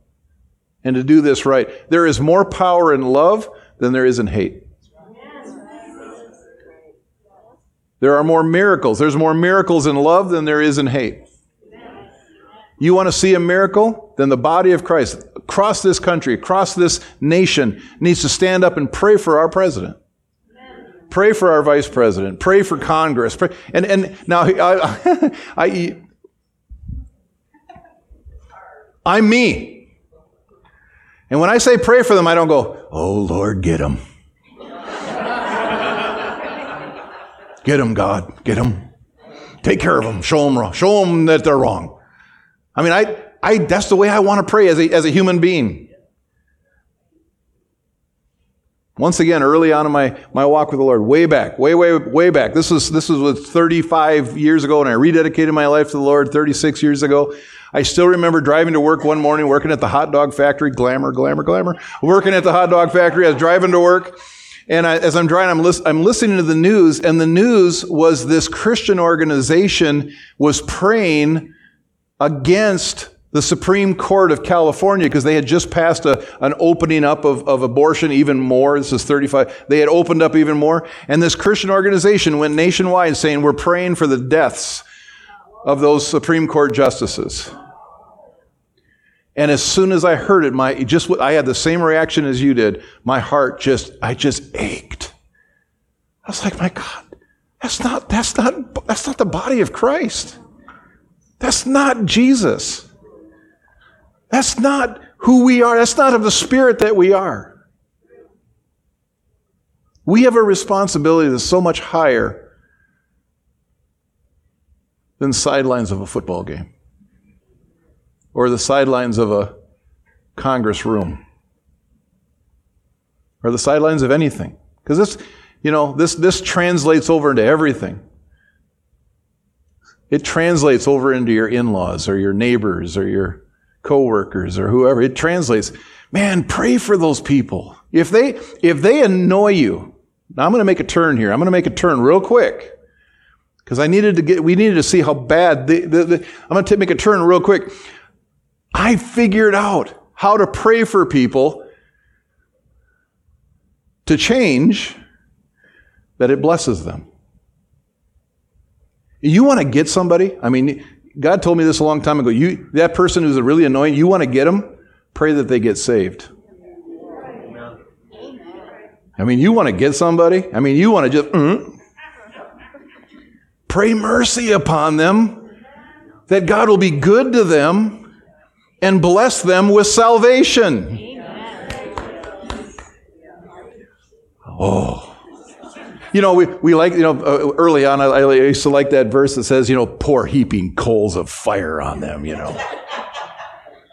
and to do this right. There is more power in love than there is in hate. There are more miracles. There's more miracles in love than there is in hate. You want to see a miracle? Then the body of Christ across this country, across this nation, needs to stand up and pray for our president. Pray for our vice president. Pray for Congress. Pray. And, and now, I, I, I'm me. And when I say pray for them, I don't go, oh Lord, get them. get them, God. Get them. Take care of them. Show them wrong. Show them that they're wrong. I mean, I, I, that's the way I want to pray as a, as a human being. Once again, early on in my, my walk with the Lord, way back, way, way, way back. This was, this was 35 years ago, and I rededicated my life to the Lord 36 years ago. I still remember driving to work one morning, working at the hot dog factory, glamour, glamour, glamour, working at the hot dog factory. I was driving to work, and I, as I'm driving, I'm, lis- I'm listening to the news, and the news was this Christian organization was praying against the Supreme Court of California, because they had just passed a, an opening up of, of abortion even more. This is 35. They had opened up even more. And this Christian organization went nationwide saying, We're praying for the deaths of those Supreme Court justices. And as soon as I heard it, my just I had the same reaction as you did. My heart just I just ached. I was like, my God, that's not that's not that's not the body of Christ. That's not Jesus. That's not who we are. That's not of the spirit that we are. We have a responsibility that's so much higher than sidelines of a football game or the sidelines of a Congress room or the sidelines of anything. Because this, you know, this, this translates over into everything. It translates over into your in laws or your neighbors or your coworkers or whoever. It translates. Man, pray for those people. If they, if they annoy you, now I'm going to make a turn here. I'm going to make a turn real quick. Because I needed to get, we needed to see how bad the, the, the I'm going to make a turn real quick. I figured out how to pray for people to change that it blesses them. You want to get somebody? I mean, God told me this a long time ago. You, that person who's really annoying, you want to get them? Pray that they get saved. I mean, you want to get somebody? I mean, you want to just mm, pray mercy upon them, that God will be good to them and bless them with salvation. Oh. You know, we, we like, you know, uh, early on, I, I used to like that verse that says, you know, pour heaping coals of fire on them, you know.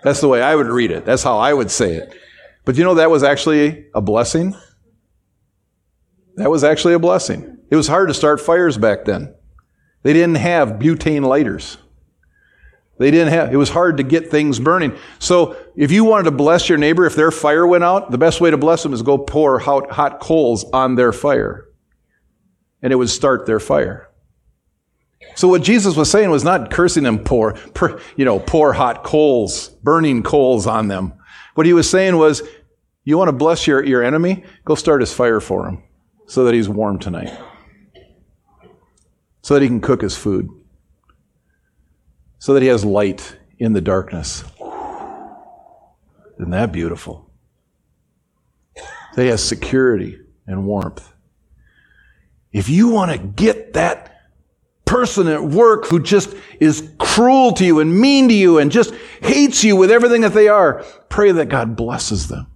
That's the way I would read it. That's how I would say it. But you know, that was actually a blessing. That was actually a blessing. It was hard to start fires back then. They didn't have butane lighters. They didn't have, it was hard to get things burning. So if you wanted to bless your neighbor, if their fire went out, the best way to bless them is go pour hot, hot coals on their fire. And it would start their fire. So what Jesus was saying was not cursing them pour, you know, pour hot coals, burning coals on them. What he was saying was, you want to bless your, your enemy? Go start his fire for him so that he's warm tonight, so that he can cook his food, so that he has light in the darkness. Isn't that beautiful? That he has security and warmth. If you want to get that person at work who just is cruel to you and mean to you and just hates you with everything that they are, pray that God blesses them.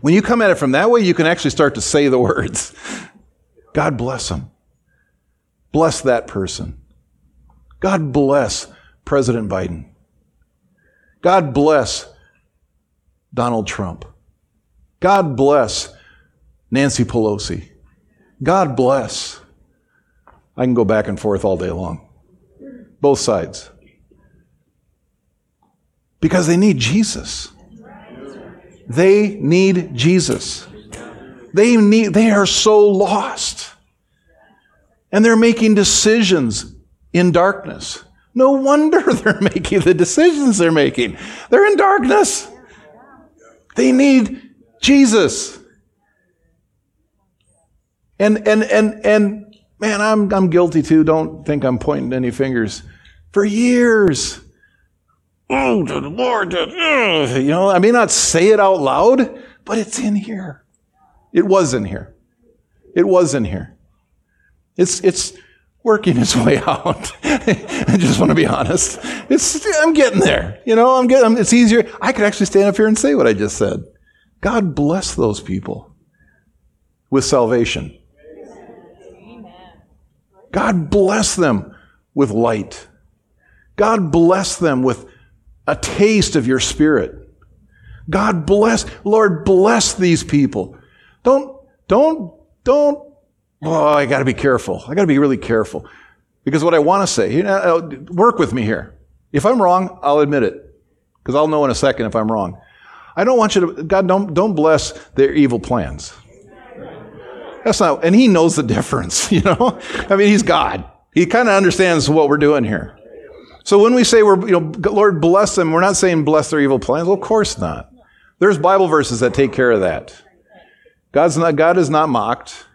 When you come at it from that way, you can actually start to say the words. God bless them. Bless that person. God bless President Biden. God bless Donald Trump. God bless Nancy Pelosi. God bless. I can go back and forth all day long. Both sides. Because they need Jesus. They need Jesus. They need, they are so lost. And they're making decisions in darkness. No wonder they're making the decisions they're making. They're in darkness. They need Jesus. And and and and man, I'm I'm guilty too. Don't think I'm pointing any fingers. For years, oh, the Lord, you know, I may not say it out loud, but it's in here. It was in here. It was in here. It's, it's working its way out. I just want to be honest. It's, I'm getting there. You know, I'm getting, it's easier. I could actually stand up here and say what I just said. God bless those people with salvation. God bless them with light. God bless them with a taste of your spirit. God bless, Lord, bless these people. Don't, don't, don't, oh, I gotta be careful. I gotta be really careful. Because what I want to say, you know, uh, work with me here. If I'm wrong, I'll admit it. Because I'll know in a second if I'm wrong. I don't want you to, God, don't, don't bless their evil plans. That's not, and He knows the difference, you know? I mean, He's God. He kind of understands what we're doing here. So when we say we're, you know, Lord bless them, we're not saying bless their evil plans. Well, of course not. There's Bible verses that take care of that. God's not, God is not mocked.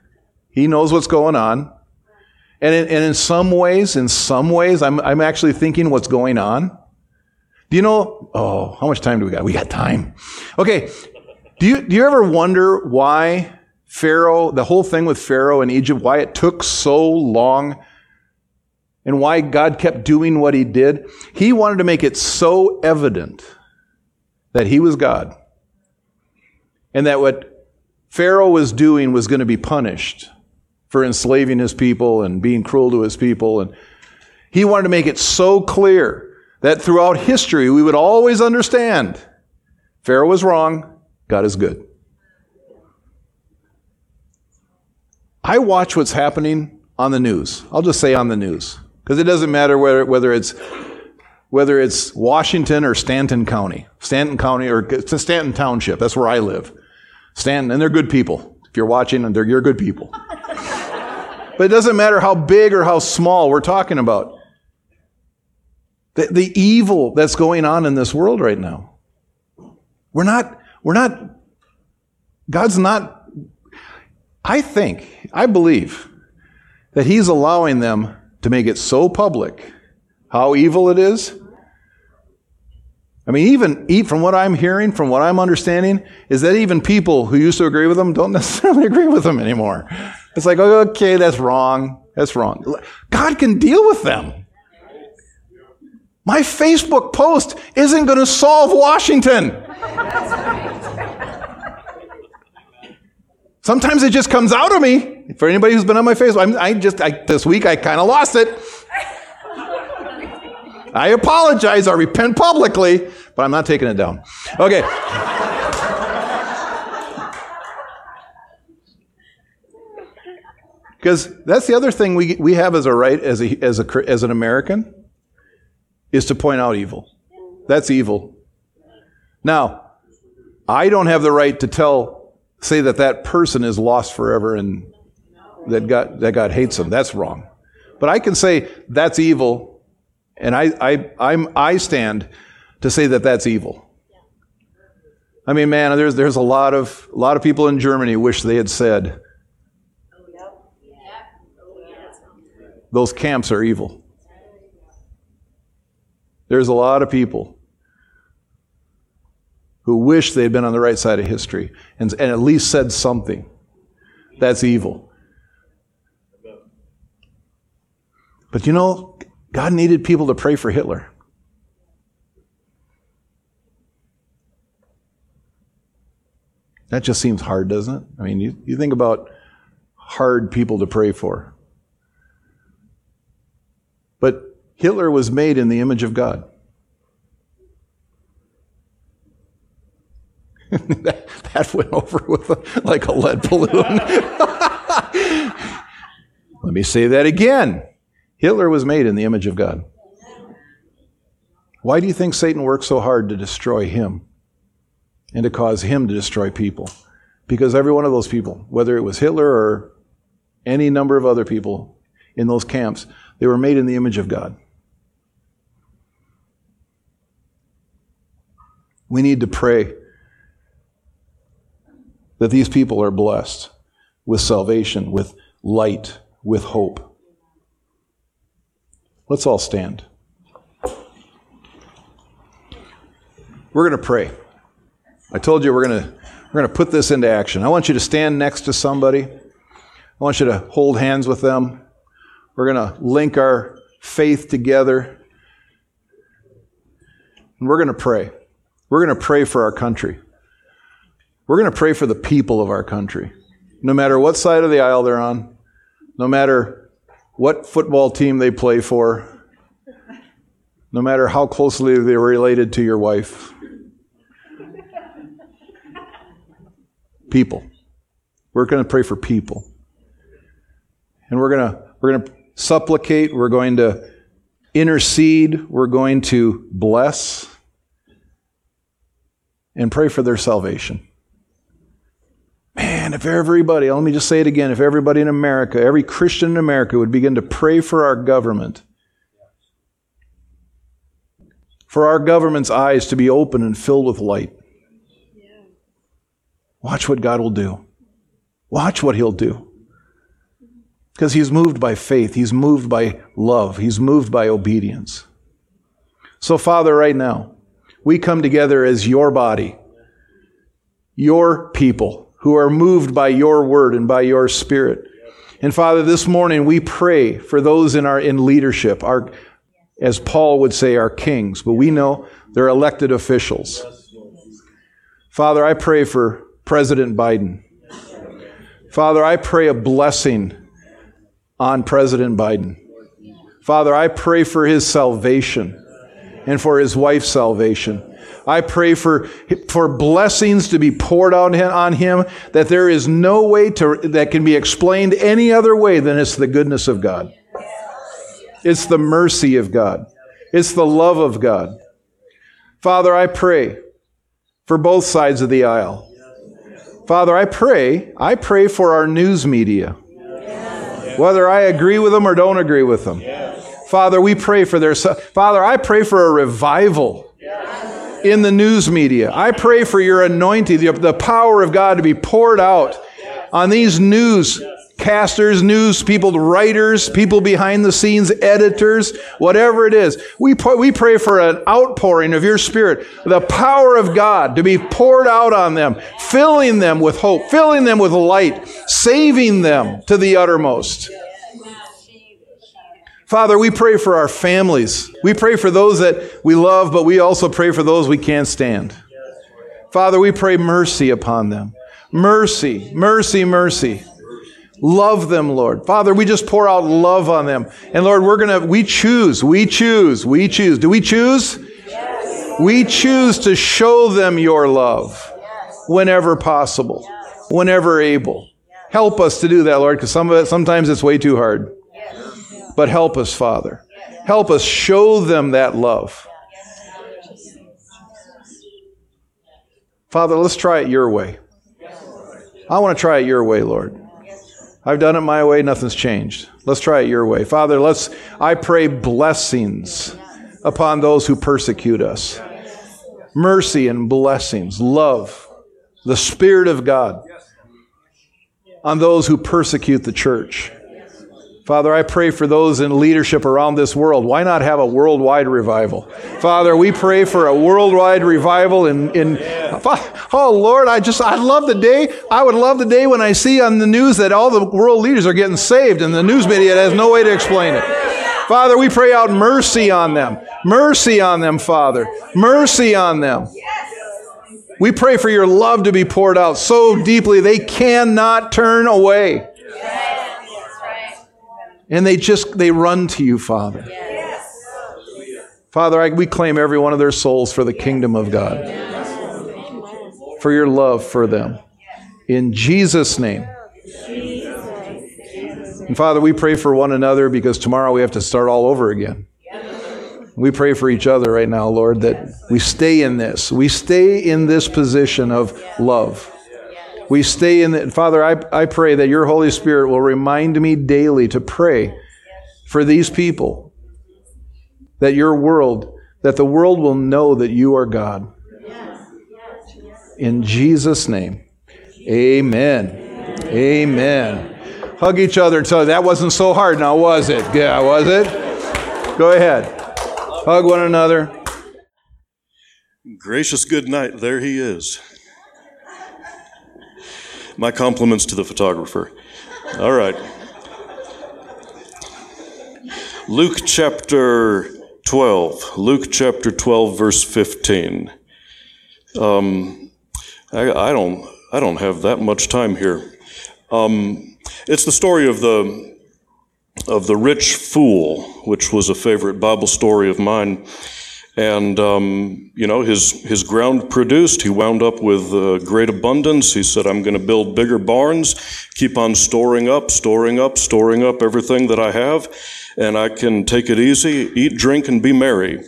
He knows what's going on. And in, and in some ways, in some ways, I'm, I'm actually thinking what's going on. Do you know? Oh, how much time do we got? We got time. Okay. Do you, do you ever wonder why Pharaoh, the whole thing with Pharaoh in Egypt, why it took so long and why God kept doing what he did? He wanted to make it so evident that he was God and that what Pharaoh was doing was going to be punished for enslaving his people and being cruel to his people. And he wanted to make it so clear that throughout history we would always understand Pharaoh was wrong, God is good. I watch what's happening on the news. I'll just say on the news. Because it doesn't matter whether, whether it's whether it's Washington or Stanton County. Stanton County or Stanton Township. That's where I live. Stanton, and they're good people. If you're watching, and they're, you're good people. But it doesn't matter how big or how small we're talking about. The, the evil that's going on in this world right now. We're not, we're not, God's not, I think, I believe that He's allowing them to make it so public how evil it is. I mean, even from what I'm hearing, from what I'm understanding, is that even people who used to agree with them don't necessarily agree with them anymore. It's like, okay, that's wrong. That's wrong. God can deal with them. My Facebook post isn't going to solve Washington. Sometimes it just comes out of me. For anybody who's been on my Facebook, I'm, i just I, this week I kind of lost it. I apologize. I repent publicly, but I'm not taking it down. Okay. Because that's the other thing we, we have as a right as, a, as, a, as an American is to point out evil. That's evil. Now, I don't have the right to tell, say that that person is lost forever and that God, that God hates them. That's wrong. But I can say that's evil, and I, I, I'm, I stand to say that that's evil. I mean, man, there's, there's a lot of, a lot of people in Germany wish they had said, those camps are evil. There's a lot of people who wish they'd been on the right side of history and, and at least said something. That's evil. But you know, God needed people to pray for Hitler. That just seems hard, doesn't it? I mean, you, you think about hard people to pray for. But Hitler was made in the image of God. that, that, went over with a, like a lead balloon. Let me say that again. Hitler was made in the image of God. Why do you think Satan worked so hard to destroy him and to cause him to destroy people? Because every one of those people, whether it was Hitler or any number of other people in those camps, they were made in the image of God. We need to pray that these people are blessed with salvation, with light, with hope. Let's all stand. We're going to pray. I told you we're going to we're going to put this into action. I want you to stand next to somebody. I want you to hold hands with them. We're going to link our faith together. And we're going to pray. We're going to pray for our country. We're going to pray for the people of our country. No matter what side of the aisle they're on, no matter what football team they play for, no matter how closely they're related to your wife. People. We're going to pray for people. And we're going to we're going to supplicate, we're going to intercede, we're going to bless and pray for their salvation. Man, if everybody, let me just say it again, if everybody in America, every Christian in America would begin to pray for our government, for our government's eyes to be open and filled with light. Watch what God will do. Watch what He'll do. Because He's moved by faith, He's moved by love, He's moved by obedience. So, Father, right now, we come together as your body, your people who are moved by your word and by your spirit. And Father, this morning we pray for those in our in leadership, our as Paul would say, our kings, but we know they're elected officials. Father, I pray for President Biden. Father, I pray a blessing on President Biden. Father, I pray for his salvation and for his wife's salvation. I pray for, for blessings to be poured out on him that there is no way to, that can be explained any other way than it's the goodness of God. It's the mercy of God. It's the love of God. Father, I pray for both sides of the aisle. Father, I pray, I pray for our news media. Whether I agree with them or don't agree with them. Father, we pray for their Father, I pray for a revival in the news media. I pray for your anointing, the, the power of God to be poured out on these news casters, news people, writers, people behind the scenes, editors, whatever it is. We, we pray for an outpouring of your spirit, the power of God to be poured out on them, filling them with hope, filling them with light, saving them to the uttermost. Father, we pray for our families. We pray for those that we love, but we also pray for those we can't stand. Father, we pray mercy upon them. Mercy, mercy, mercy. Love them, Lord. Father, we just pour out love on them. And Lord, we're going to, we choose, we choose, we choose. Do we choose? Yes. We choose to show them your love whenever possible, whenever able. Help us to do that, Lord, because some of it, sometimes it's way too hard. But help us, Father. Help us show them that love. Father, let's try it your way. I want to try it your way, Lord. I've done it my way, nothing's changed. Let's try it your way. Father, let's I pray blessings upon those who persecute us. Mercy and blessings, love, the Spirit of God on those who persecute the church. Father, I pray for those in leadership around this world. Why not have a worldwide revival? Father, we pray for a worldwide revival in, in oh Lord, I just I love the day. I would love the day when I see on the news that all the world leaders are getting saved and the news media has no way to explain it. Father, we pray out mercy on them. Mercy on them, Father. Mercy on them. We pray for your love to be poured out so deeply they cannot turn away and they just they run to you father. Yes. father I, we claim every one of their souls for the kingdom of god. For your love for them. In jesus name. And father we pray for one another because tomorrow we have to start all over again. We pray for each other right now lord that we stay in this. We stay in this position of love we stay in the, Father, I, I pray that your Holy Spirit will remind me daily to pray for these people, that your world, that the world will know that you are God. In Jesus' name, amen. Amen. Hug each other and tell that wasn't so hard now, was it? Yeah, was it? Go ahead. Hug one another. Gracious good night. There he is. My compliments to the photographer. All right. Luke chapter 12. Luke chapter 12, verse 15. Um, I, I, don't, I don't have that much time here. Um, it's the story of the, of the rich fool, which was a favorite Bible story of mine. And, um, you know, his, his ground produced. He wound up with uh, great abundance. He said, I'm going to build bigger barns, keep on storing up, storing up, storing up everything that I have, and I can take it easy, eat, drink, and be merry.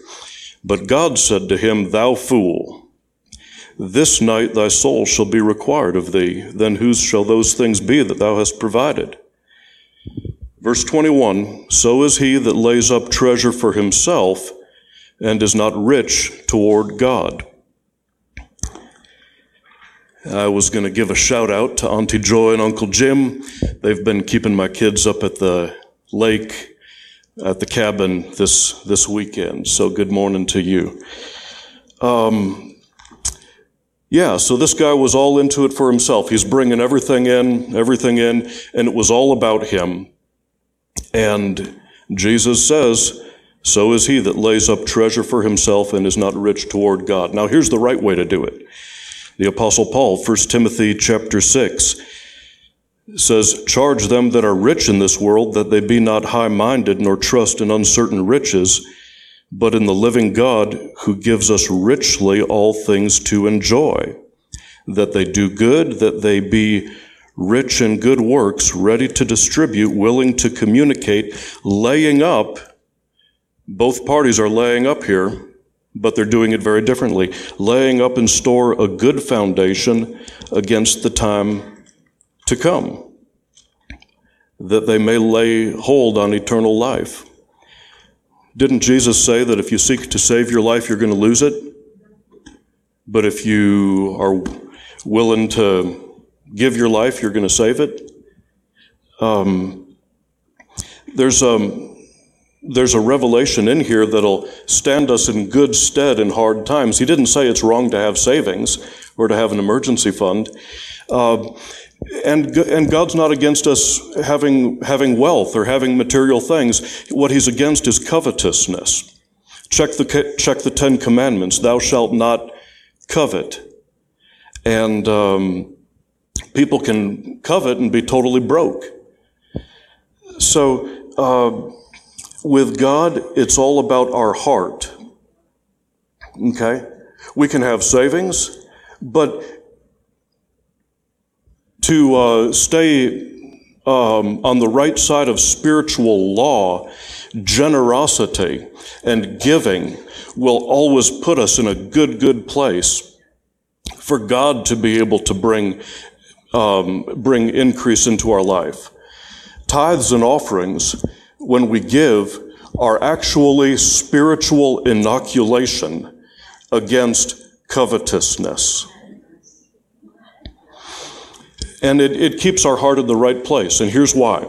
But God said to him, Thou fool, this night thy soul shall be required of thee. Then whose shall those things be that thou hast provided? Verse 21 So is he that lays up treasure for himself and is not rich toward God. I was going to give a shout out to Auntie Joy and Uncle Jim. They've been keeping my kids up at the lake at the cabin this this weekend. So good morning to you. Um, Yeah, so this guy was all into it for himself. He's bringing everything in, everything in, and it was all about him. And Jesus says, So is he that lays up treasure for himself and is not rich toward God. Now, here's the right way to do it. The Apostle Paul, 1 Timothy chapter 6, says, Charge them that are rich in this world that they be not high minded, nor trust in uncertain riches but in the living God who gives us richly all things to enjoy, that they do good, that they be rich in good works, ready to distribute, willing to communicate, laying up. Both parties are laying up here, but they're doing it very differently. Laying up in store a good foundation against the time to come, that they may lay hold on eternal life. Didn't Jesus say that if you seek to save your life, you're going to lose it? But if you are willing to give your life, you're going to save it? Um, there's, a, um, there's a revelation in here that'll stand us in good stead in hard times. He didn't say it's wrong to have savings or to have an emergency fund. Uh, and, and God's not against us having, having wealth or having material things. What He's against is covetousness. Check the, check the Ten Commandments. Thou shalt not covet. And um, people can covet and be totally broke. So, uh, with God, it's all about our heart. Okay? We can have savings, but to uh, stay um, on the right side of spiritual law, generosity and giving will always put us in a good, good place for God to be able to bring, um, bring increase into our life. Tithes and offerings, when we give, are actually spiritual inoculation against covetousness. And it, it keeps our heart in the right place. And here's why.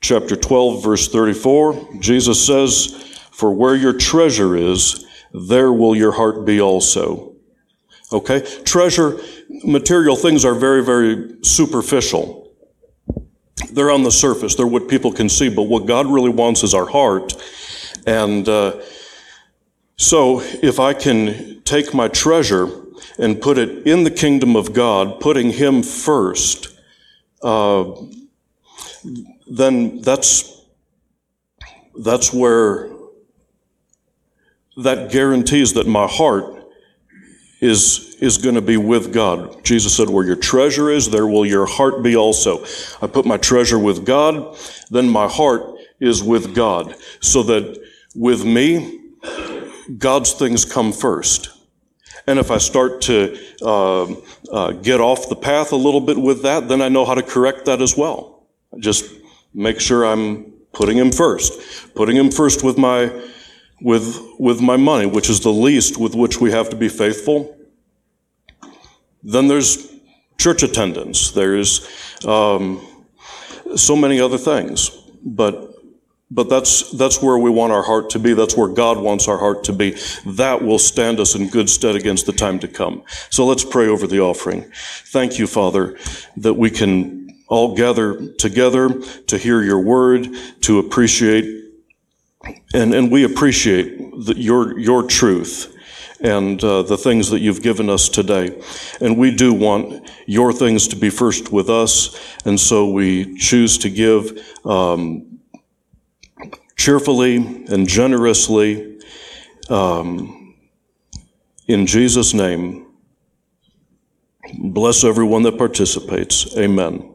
Chapter 12, verse 34, Jesus says, For where your treasure is, there will your heart be also. Okay? Treasure, material things are very, very superficial. They're on the surface. They're what people can see. But what God really wants is our heart. And uh, so if I can take my treasure and put it in the kingdom of God, putting Him first, uh, then that's, that's where that guarantees that my heart is, is going to be with God. Jesus said, Where your treasure is, there will your heart be also. I put my treasure with God, then my heart is with God. So that with me, God's things come first. And if I start to uh, uh, get off the path a little bit with that, then I know how to correct that as well. Just make sure I'm putting him first, putting him first with my with with my money, which is the least with which we have to be faithful. Then there's church attendance. There's um, so many other things, but but that's, that's where we want our heart to be. That's where God wants our heart to be. That will stand us in good stead against the time to come. So let's pray over the offering. Thank you, Father, that we can all gather together to hear your word, to appreciate, and, and we appreciate the, your, your truth and uh, the things that you've given us today. And we do want your things to be first with us, and so we choose to give um, cheerfully and generously. Um, in Jesus' name, bless everyone that participates. Amen.